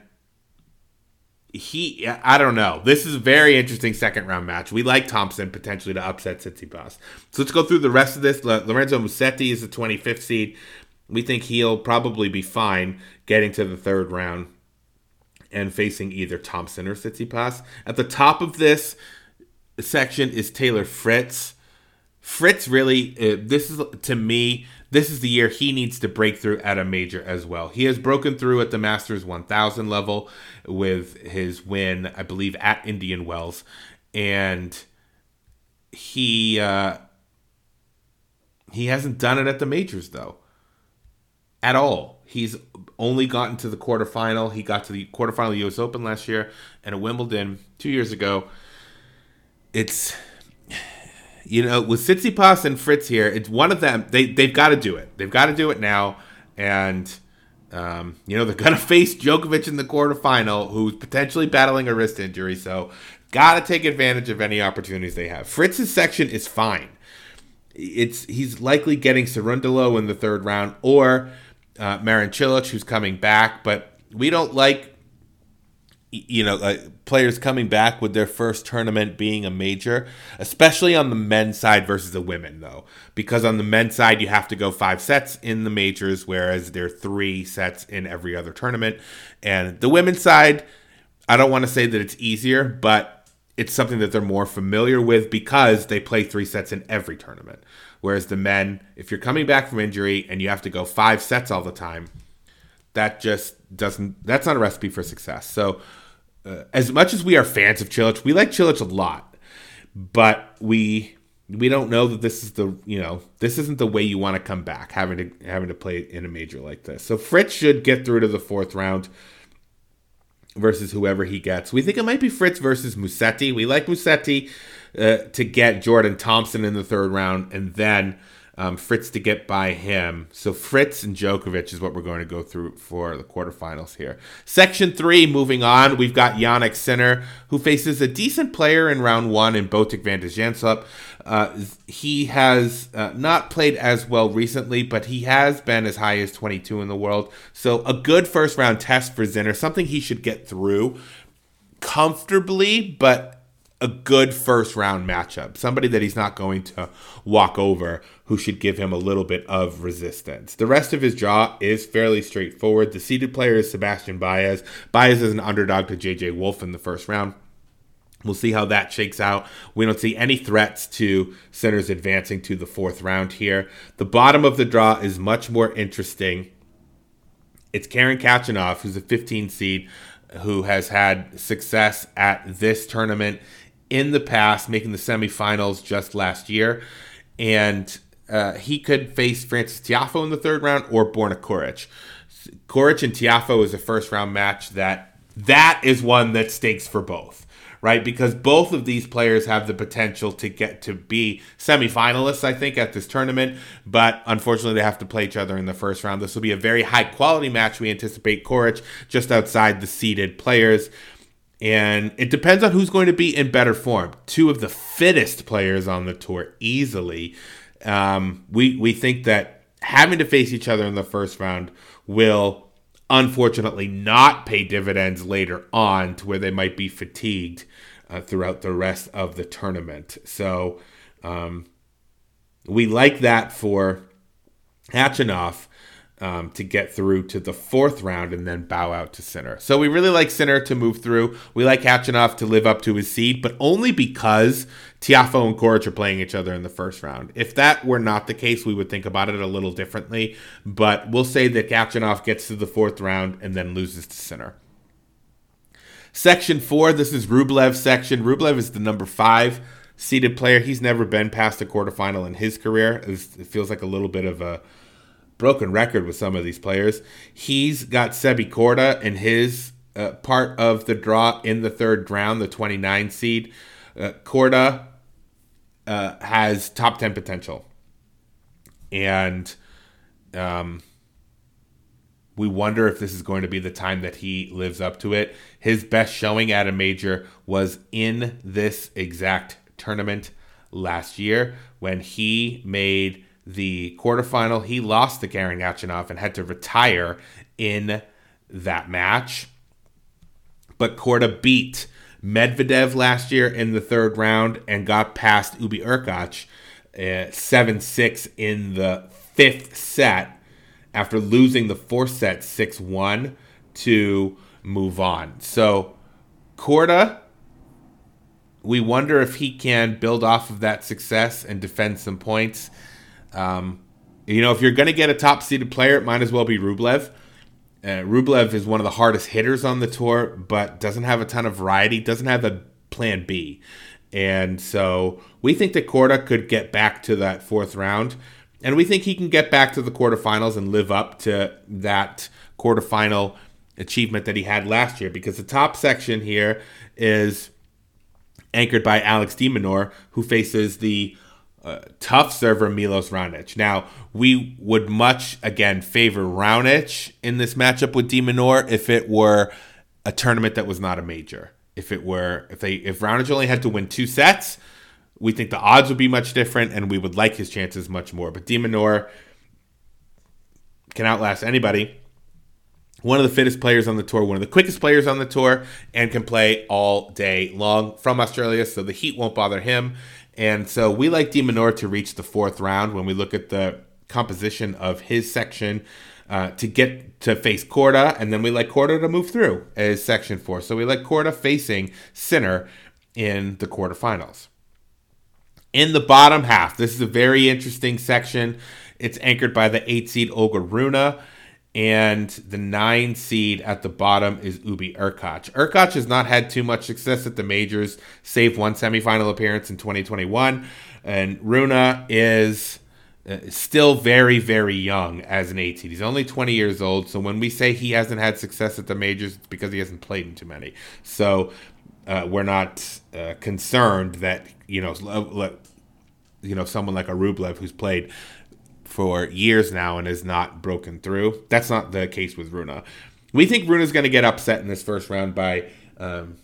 S1: he, I don't know. This is a very interesting second round match. We like Thompson potentially to upset Tsitsipas. So let's go through the rest of this. Lorenzo Musetti is the 25th seed. We think he'll probably be fine getting to the third round and facing either Thompson or Tsitsipas. At the top of this section is Taylor Fritz. Fritz really, uh, this is to me, this is the year he needs to break through at a major as well. He has broken through at the Masters 1000 level with his win, I believe, at Indian Wells, and he uh, he hasn't done it at the majors though, at all. He's only gotten to the quarterfinal. He got to the quarterfinal U.S. Open last year and at Wimbledon two years ago. It's you know with Tsitsipas and Fritz here, it's one of them. They they've got to do it. They've got to do it now, and um, you know they're gonna face Djokovic in the quarterfinal, who's potentially battling a wrist injury. So got to take advantage of any opportunities they have. Fritz's section is fine. It's he's likely getting Cerundolo in the third round or uh, Marin Cilic, who's coming back, but we don't like you know, players coming back with their first tournament being a major, especially on the men's side versus the women, though. Because on the men's side, you have to go five sets in the majors, whereas there are three sets in every other tournament. And the women's side, I don't want to say that it's easier, but it's something that they're more familiar with because they play three sets in every tournament. Whereas the men, if you're coming back from injury and you have to go five sets all the time, that just doesn't that's not a recipe for success. So uh, as much as we are fans of Cilic, we like Cilic a lot, but we we don't know that this is the you know this isn't the way you want to come back having to having to play in a major like this. So Fritz should get through to the fourth round versus whoever he gets. We think it might be Fritz versus Musetti. We like Musetti uh, to get Jordan Thompson in the third round, and then um, Fritz to get by him. So Fritz and Djokovic is what we're going to go through for the quarterfinals here. Section three, moving on, we've got Jannik Sinner, who faces a decent player in round one in Botic van de Zandschulp. Uh, he has uh, not played as well recently, but he has been as high as 22 in the world. So a good first round test for Sinner, something he should get through comfortably, but a good first round matchup. Somebody that he's not going to walk over who should give him a little bit of resistance. The rest of his draw is fairly straightforward. The seeded player is Sebastian Baez. Baez is an underdog to JJ Wolf in the first round. We'll see how that shakes out. We don't see any threats to Sinner's advancing to the fourth round here. The bottom of the draw is much more interesting. It's Karen Khachanov, who's a 15 seed, who has had success at this tournament in the past, making the semifinals just last year. And uh, he could face Frances Tiafoe in the third round or Borna Coric. Coric and Tiafoe is a first round match that that is one that stakes for both, right? Because both of these players have the potential to get to be semifinalists, I think, at this tournament. But unfortunately, they have to play each other in the first round. This will be a very high quality match. We anticipate Coric just outside the seeded players. And it depends on who's going to be in better form. Two of the fittest players on the tour easily. Um, we we think that having to face each other in the first round will unfortunately not pay dividends later on to where they might be fatigued uh, throughout the rest of the tournament. So um, we like that for Khachanov um, to get through to the fourth round and then bow out to Sinner. So we really like Sinner to move through. We like Khachanov to live up to his seed, but only because Tiafoe and Coric are playing each other in the first round. If that were not the case, we would think about it a little differently. But we'll say that Khachanov gets to the fourth round and then loses to Sinner. Section four, this is Rublev's section. Rublev is the number five seeded player. He's never been past a quarterfinal in his career. It feels like a little bit of a broken record with some of these players. He's got Sebi Korda in his uh, part of the draw in the third round, the 29 seed. Uh, Korda uh, has top 10 potential. And um, we wonder if this is going to be the time that he lives up to it. His best showing at a major was in this exact tournament last year when he made the quarterfinal. He lost to Karen Khachanov and had to retire in that match. But Korda beat Medvedev last year in the third round and got past Hubi Hurkacz uh, 7 6 in the fifth set after losing the fourth set 6 1 to move on. So, Korda, we wonder if he can build off of that success and defend some points. Um, you know, if you're going to get a top seeded player, it might as well be Rublev. Uh, Rublev is one of the hardest hitters on the tour, but doesn't have a ton of variety, doesn't have a plan B. And so we think that Korda could get back to that fourth round. And we think he can get back to the quarterfinals and live up to that quarterfinal achievement that he had last year because the top section here is anchored by Alex de Minaur, who faces the uh, tough server Milos Raonic. Now, we would much again favor Raonic in this matchup with de Minaur if it were a tournament that was not a major. If it were if they if Raonic only had to win two sets, we think the odds would be much different and we would like his chances much more. But de Minaur can outlast anybody. one of the fittest players on the tour, one of the quickest players on the tour, and can play all day long from Australia, so the heat won't bother him. And so we like de Minaur to reach the fourth round when we look at the composition of his section uh, to get to face Korda, and then we like Korda to move through as section four. So we like Korda facing Sinner in the quarterfinals. In the bottom half, this is a very interesting section. It's anchored by the eight seed Holger Rune, and the nine seed at the bottom is Hubi Hurkacz. Hurkacz has not had too much success at the majors, save one semifinal appearance in 2021, and Rune is uh, still very, very young as an 18. He's only 20 years old. So when we say he hasn't had success at the majors, it's because he hasn't played in too many. So uh, we're not uh, concerned that you know, you know, someone like a Rublev who's played for years now and has not broken through. That's not the case with Rune. We think Rune is going to get upset in this first round by um,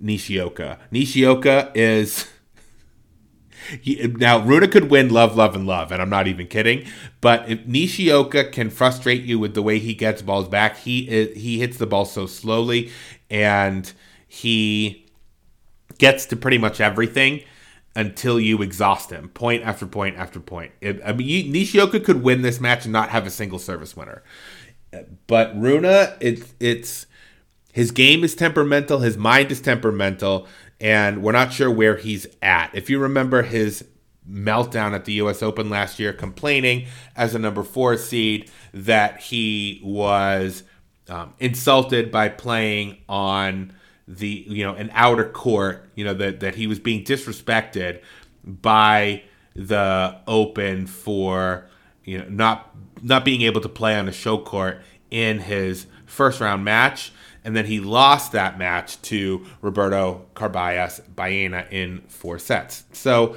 S1: Nishioka. Nishioka is now Rune could win love, love, and love, and I'm not even kidding. But if Nishioka can frustrate you with the way he gets balls back, he he hits the ball so slowly, and he gets to pretty much everything until you exhaust him, point after point after point. It, I mean, you, Nishioka could win this match and not have a single service winner, but Rune, it's it's his game is temperamental, his mind is temperamental, and we're not sure where he's at. If you remember his meltdown at the US Open last year, complaining as a number four seed that he was um, insulted by playing on the you know an outer court, you know that that he was being disrespected by the Open for you know not not being able to play on a show court in his first round match and then he lost that match to Roberto Carballes Baena in four sets. So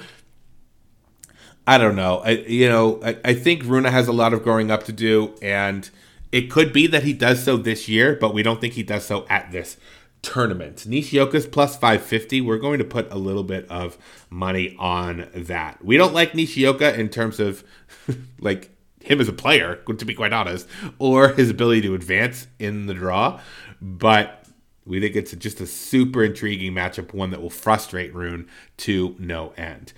S1: I don't know. I, you know, I, I think Rune has a lot of growing up to do, and it could be that he does so this year, but we don't think he does so at this tournament. Nishioka's plus 550. We're going to put a little bit of money on that. We don't like Nishioka in terms of like him as a player, to be quite honest, or his ability to advance in the draw but we think it's just a super intriguing matchup, one that will frustrate Rune to no end.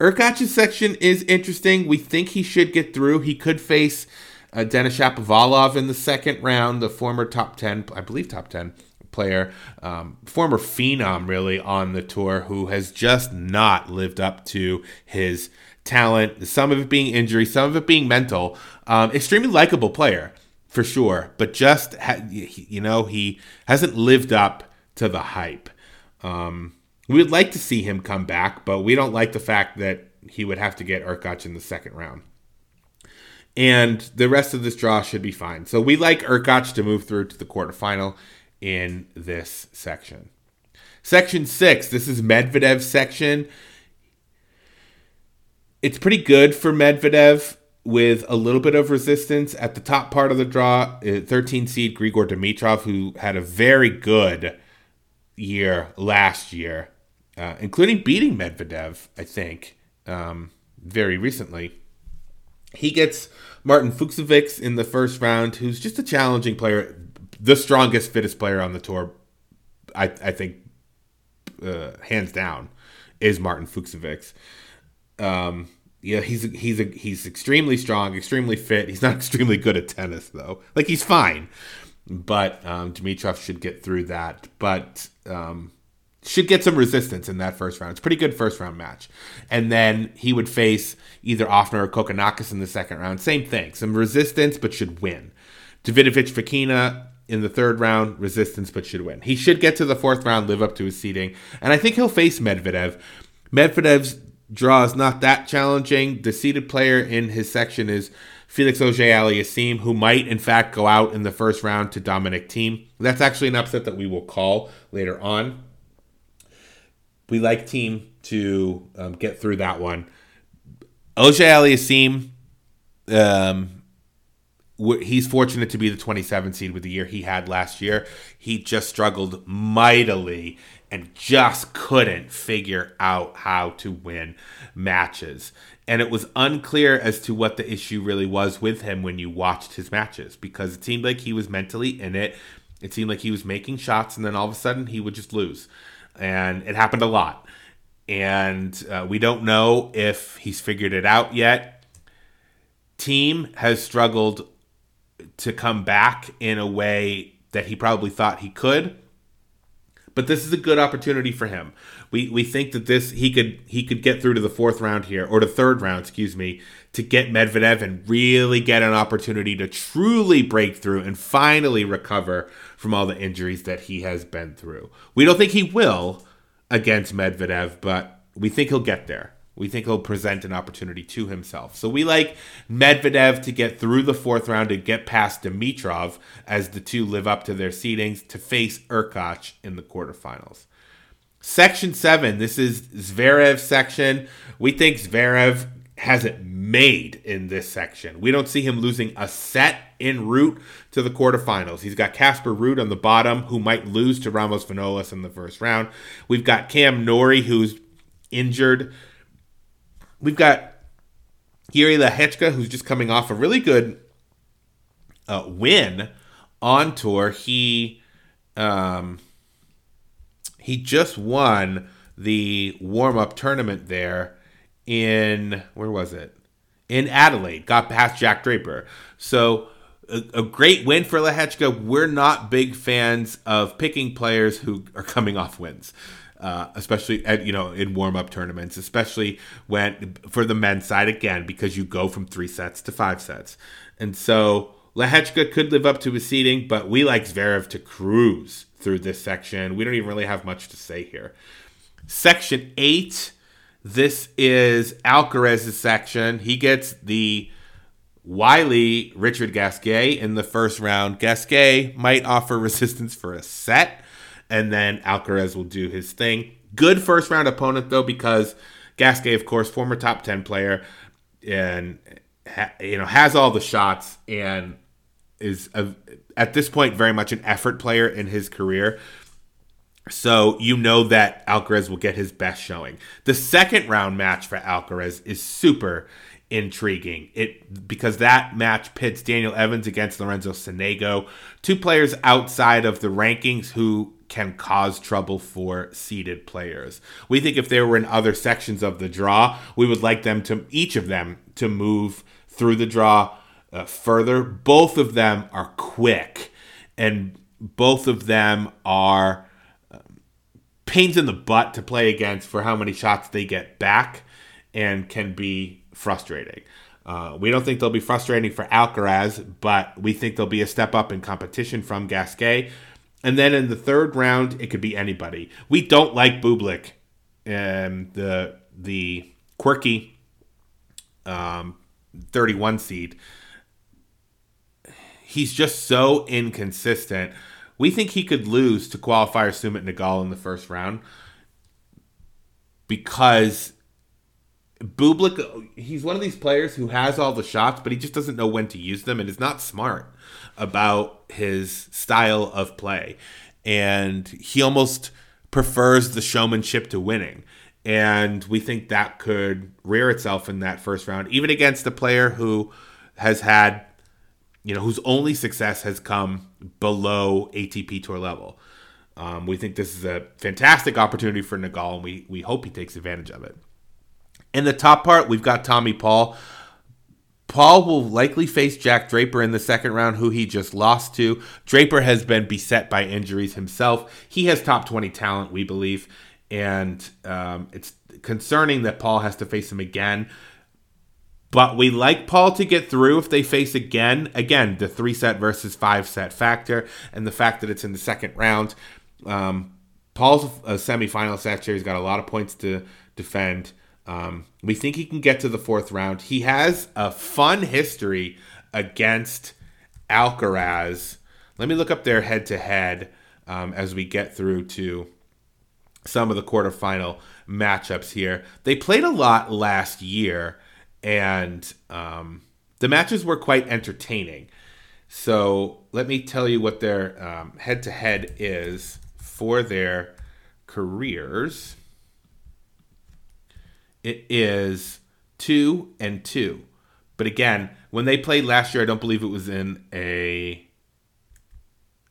S1: Hurkacz's section is interesting. We think he should get through. He could face uh, Denis Shapovalov in the second round, the former top 10, I believe top 10 player, um, former phenom really on the tour, who has just not lived up to his talent. Some of it being injury, some of it being mental. Um, extremely likable player for sure, but just you know he hasn't lived up to the hype. Um, we would like to see him come back, but we don't like the fact that he would have to get Hurkacz in the second round. And the rest of this draw should be fine. So we like Hurkacz to move through to the quarterfinal in this section. Section six, this is Medvedev's section. It's pretty good for Medvedev with a little bit of resistance at the top part of the draw. Uh, 13 seed Grigor Dimitrov, who had a very good year last year, uh, including beating Medvedev, I think, um, very recently. He gets Martin Fucsovics in the first round, who's just a challenging player, the strongest, fittest player on the tour. I, I think, uh, hands down, is Martin Fucsovics. Um, yeah, he's he's a, he's extremely strong, extremely fit. He's not extremely good at tennis though. Like he's fine, but um, Dimitrov should get through that. But um, should get some resistance in that first round. It's a pretty good first round match, and then he would face either Ofner or Kokkinakis in the second round. Same thing, some resistance, but should win. Davidovich Fokina in the third round, resistance, but should win. He should get to the fourth round, live up to his seeding, and I think he'll face Medvedev. Medvedev's draw is not that challenging. The seeded player in his section is Felix Auger-Aliassime, who might in fact go out in the first round to Dominic Thiem. That's actually an upset that we will call later on. We like Thiem to um, get through that one. Auger-Aliassime um, he's fortunate to be the 27 seed with the year he had last year. He just struggled mightily and just couldn't figure out how to win matches. And it was unclear as to what the issue really was with him when you watched his matches because it seemed like he was mentally in it. It seemed like he was making shots and then all of a sudden he would just lose. And it happened a lot. And uh, we don't know if he's figured it out yet. Thiem has struggled to come back in a way that he probably thought he could. But this is a good opportunity for him. We we think that this he could he could get through to the fourth round here or the third round, excuse me, to get Medvedev and really get an opportunity to truly break through and finally recover from all the injuries that he has been through. We don't think he will against Medvedev, but we think he'll get there. We think he'll present an opportunity to himself. So we like Medvedev to get through the fourth round and get past Dimitrov as the two live up to their seedings to face Hurkacz in the quarterfinals. Section seven, this is Zverev's section. We think Zverev has it made in this section. We don't see him losing a set en route to the quarterfinals. He's got Casper Ruud on the bottom, who might lose to Ramos Vinolas in the first round. We've got Cam Norrie, who's injured we've got Jiri Lehecka, who's just coming off a really good uh, win on tour. He um, he just won the warm up tournament there in where was it? In Adelaide, got past Jack Draper. So a, a great win for Lehecka. We're not big fans of picking players who are coming off wins uh, especially at you know in warm up tournaments, especially when for the men's side again because you go from three sets to five sets, and so Lehecka could live up to his seeding, but we like Zverev to cruise through this section. We don't even really have much to say here. Section eight. This is Alcaraz's section. He gets the wily Richard Gasquet in the first round. Gasquet might offer resistance for a set and then Alcaraz will do his thing. Good first round opponent though, because Gasquet, of course, former top ten player, and you know has all the shots and is a, at this point very much an effort player in his career. So you know that Alcaraz will get his best showing. The second round match for Alcaraz is super intriguing. It because that match pits Daniel Evans against Lorenzo Sonego, two players outside of the rankings who can cause trouble for seeded players. We think if they were in other sections of the draw, we would like them to each of them to move through the draw uh, further. Both of them are quick, and both of them are um, pains in the butt to play against for how many shots they get back, and can be frustrating. Uh, we don't think they'll be frustrating for Alcaraz, but we think they'll be a step up in competition from Gasquet. And then in the third round, it could be anybody. We don't like Bublik, and um, the the quirky um, 31 seed. He's just so inconsistent. We think he could lose to qualifier Sumit Nagal in the first round because Bublik, he's one of these players who has all the shots, but he just doesn't know when to use them and is not smart about his style of play. And he almost prefers the showmanship to winning. And we think that could rear itself in that first round, even against a player who has had, you know, whose only success has come below ATP tour level. Um, we think this is a fantastic opportunity for Nagal, and we, we hope he takes advantage of it. In the top part, we've got Tommy Paul. Paul will likely face Jack Draper in the second round, who he just lost to. Draper has been beset by injuries himself. He has top 20 talent, we believe, and um, it's concerning that Paul has to face him again. But we like Paul to get through if they face again. Again, the three set versus five set factor, and the fact that it's in the second round. Um, Paul's a semifinal set He's got a lot of points to defend. Um, we think he can get to the fourth round. He has a fun history against Alcaraz. Let me look up their head to head as we get through to some of the quarterfinal matchups here. They played a lot last year, and um, the matches were quite entertaining. So let me tell you what their head to head is for their careers. It is two and two. But again, when they played last year, I don't believe it was in a.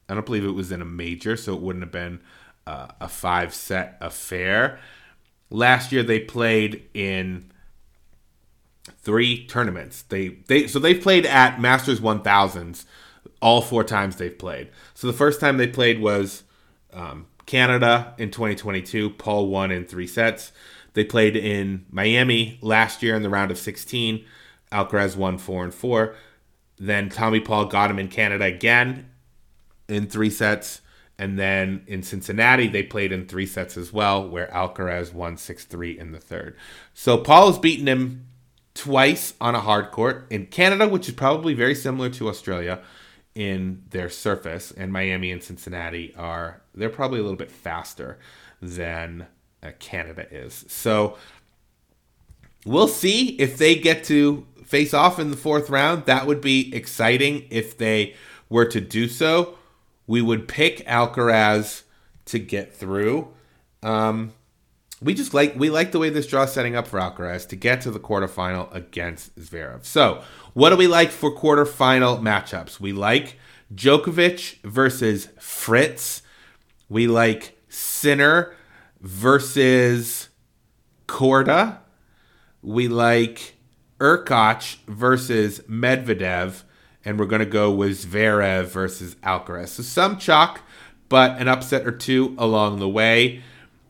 S1: I don't believe it was in a major, so it wouldn't have been uh, a five set affair. Last year they played in three tournaments. They they so they've played at Masters 1000s all four times they've played. So the first time they played was um, Canada in 2022. Paul won in three sets. They played in Miami last year in the round of 16. Alcaraz won four and four. Then Tommy Paul got him in Canada again in three sets. And then in Cincinnati, they played in three sets as well, where Alcaraz won 6 3 in the third. So Paul has beaten him twice on a hard court in Canada, which is probably very similar to Australia in their surface. And Miami and Cincinnati are, they're probably a little bit faster than Canada is. So we'll see if they get to face off in the fourth round. That would be exciting if they were to do so we would pick Alcaraz to get through. Um, we just like we like the way this draw is setting up for Alcaraz to get to the quarterfinal against Zverev. So, what do we like for quarterfinal matchups? We like Djokovic versus Fritz. We like Sinner versus Korda. We like Hurkacz versus Medvedev and we're going to go with Zverev versus Alcaraz. So some chalk, but an upset or two along the way.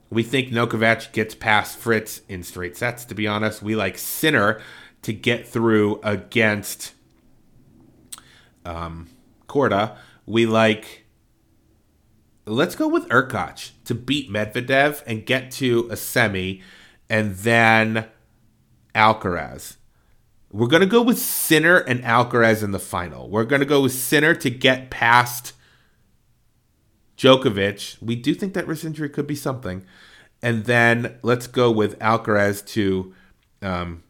S1: We think Novak gets past Fritz in straight sets, to be honest. We like Sinner to get through against um, Korda. We like, let's go with Hurkacz to beat Medvedev and get to a semi, and then Alcaraz. We're going to go with Sinner and Alcaraz in the final. We're going to go with Sinner to get past Djokovic. We do think that wrist injury could be something. And then let's go with Alcaraz to um,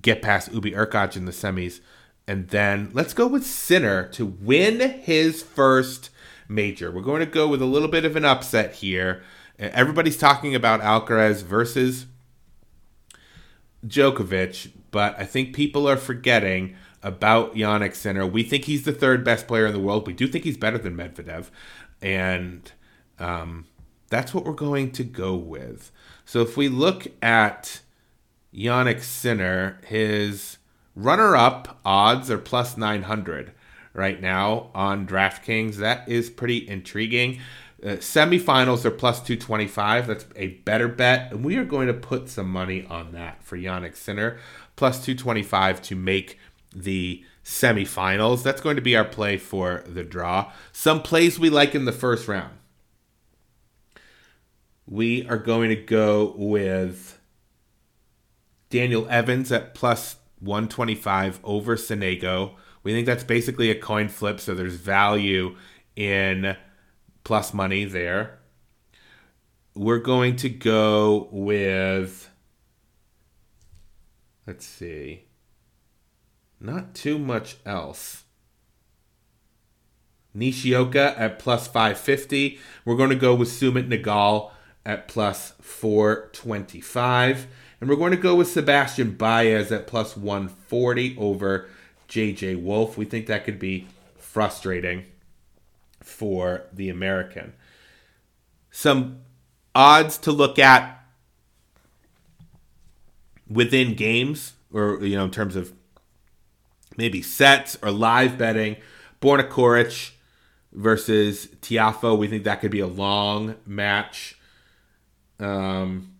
S1: get past Hubi Hurkacz in the semis. And then let's go with Sinner to win his first major. We're going to go with a little bit of an upset here. Everybody's talking about Alcaraz versus Djokovic, but I think people are forgetting about Jannik Sinner. We think he's the third best player in the world. We do think he's better than Medvedev, and um, that's what we're going to go with. So if we look at Jannik Sinner, his runner-up odds are plus 900 right now on DraftKings. That is pretty intriguing. Uh, semifinals are plus 225. That's a better bet. And we are going to put some money on that for Jannik Sinner. Plus 225 to make the semifinals. That's going to be our play for the draw. Some plays we like in the first round. We are going to go with Daniel Evans at plus 125 over Sonego. We think that's basically a coin flip, so there's value in plus money there. We're going to go with, let's see, not too much else. Nishioka at plus 550. We're going to go with Sumit Nagal at plus 425. And we're going to go with Sebastian Baez at plus 140 over JJ Wolf. We think that could be frustrating for the American. Some odds to look at within games, or you know, in terms of maybe sets or live betting. Borna Coric versus Tiafoe. We think that could be a long match. Um,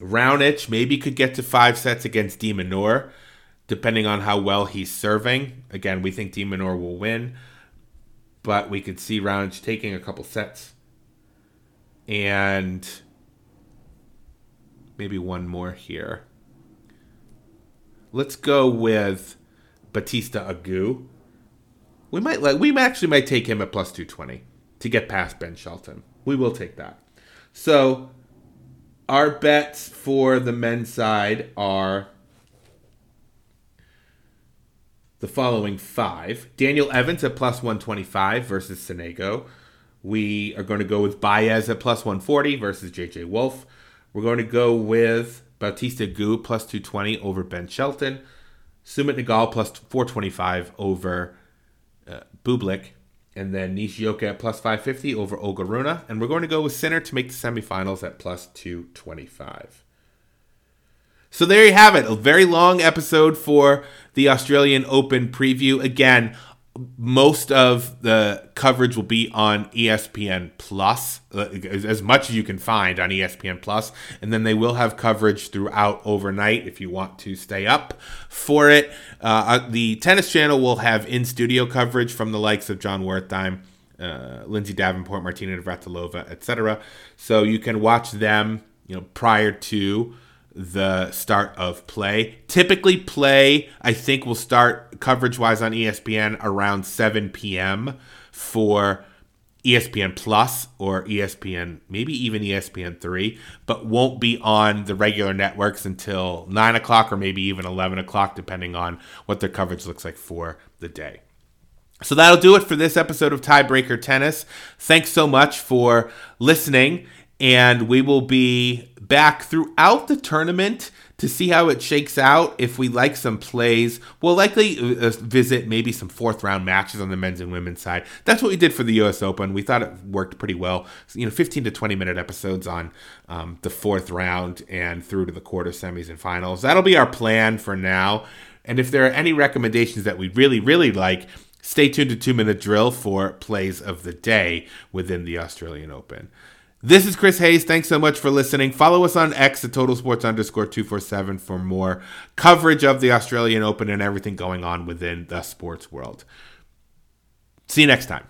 S1: Raonic maybe could get to five sets against De Minaur depending on how well he's serving. Again, we think De Minaur will win, but we could see Raonic taking a couple sets. And maybe one more here. Let's go with Bautista Agut. We might like we actually might take him at plus 220 to get past Ben Shelton. We will take that. So our bets for the men's side are the following five Daniel Evans at plus 125 versus Sonego. We are going to go with Baez at plus 140 versus JJ Wolf. We're going to go with Bautista Agut plus 220 over Ben Shelton. Sumit Nagal plus 425 over uh, Bublik. And then Nishioka at plus 550 over Ogaruna. And we're going to go with Sinner to make the semifinals at plus 225. So there you have it. A very long episode for the Australian Open preview. Again, most of the coverage will be on ESPN Plus, uh, as much as you can find on ESPN Plus, and then they will have coverage throughout overnight if you want to stay up for it. Uh, uh the tennis channel will have in studio coverage from the likes of Jon Wertheim, uh, Lindsay Davenport, Martina Navratilova, etc. So you can watch them, you know, prior to the start of play. Typically, play, I think, will start coverage wise on ESPN around 7 p.m. for ESPN Plus or ESPN, maybe even ESPN 3, but won't be on the regular networks until 9 o'clock or maybe even 11 o'clock, depending on what their coverage looks like for the day. So that'll do it for this episode of Tiebreaker Tennis. Thanks so much for listening, and we will be back throughout the tournament to see how it shakes out. If we like some plays, we'll likely uh, uh, visit maybe some fourth round matches on the men's and women's side. That's what we did for the U.S. Open. We thought it worked pretty well. You know, 15 to 20 minute episodes on um, the fourth round and through to the quarter semis and finals. That'll be our plan for now. And if there are any recommendations that we really, really like, stay tuned to Two Minute Drill for plays of the day within the Australian Open. This is Chris Hayes. Thanks so much for listening. Follow us on X at Total Sports underscore 247 for more coverage of the Australian Open and everything going on within the sports world. See you next time.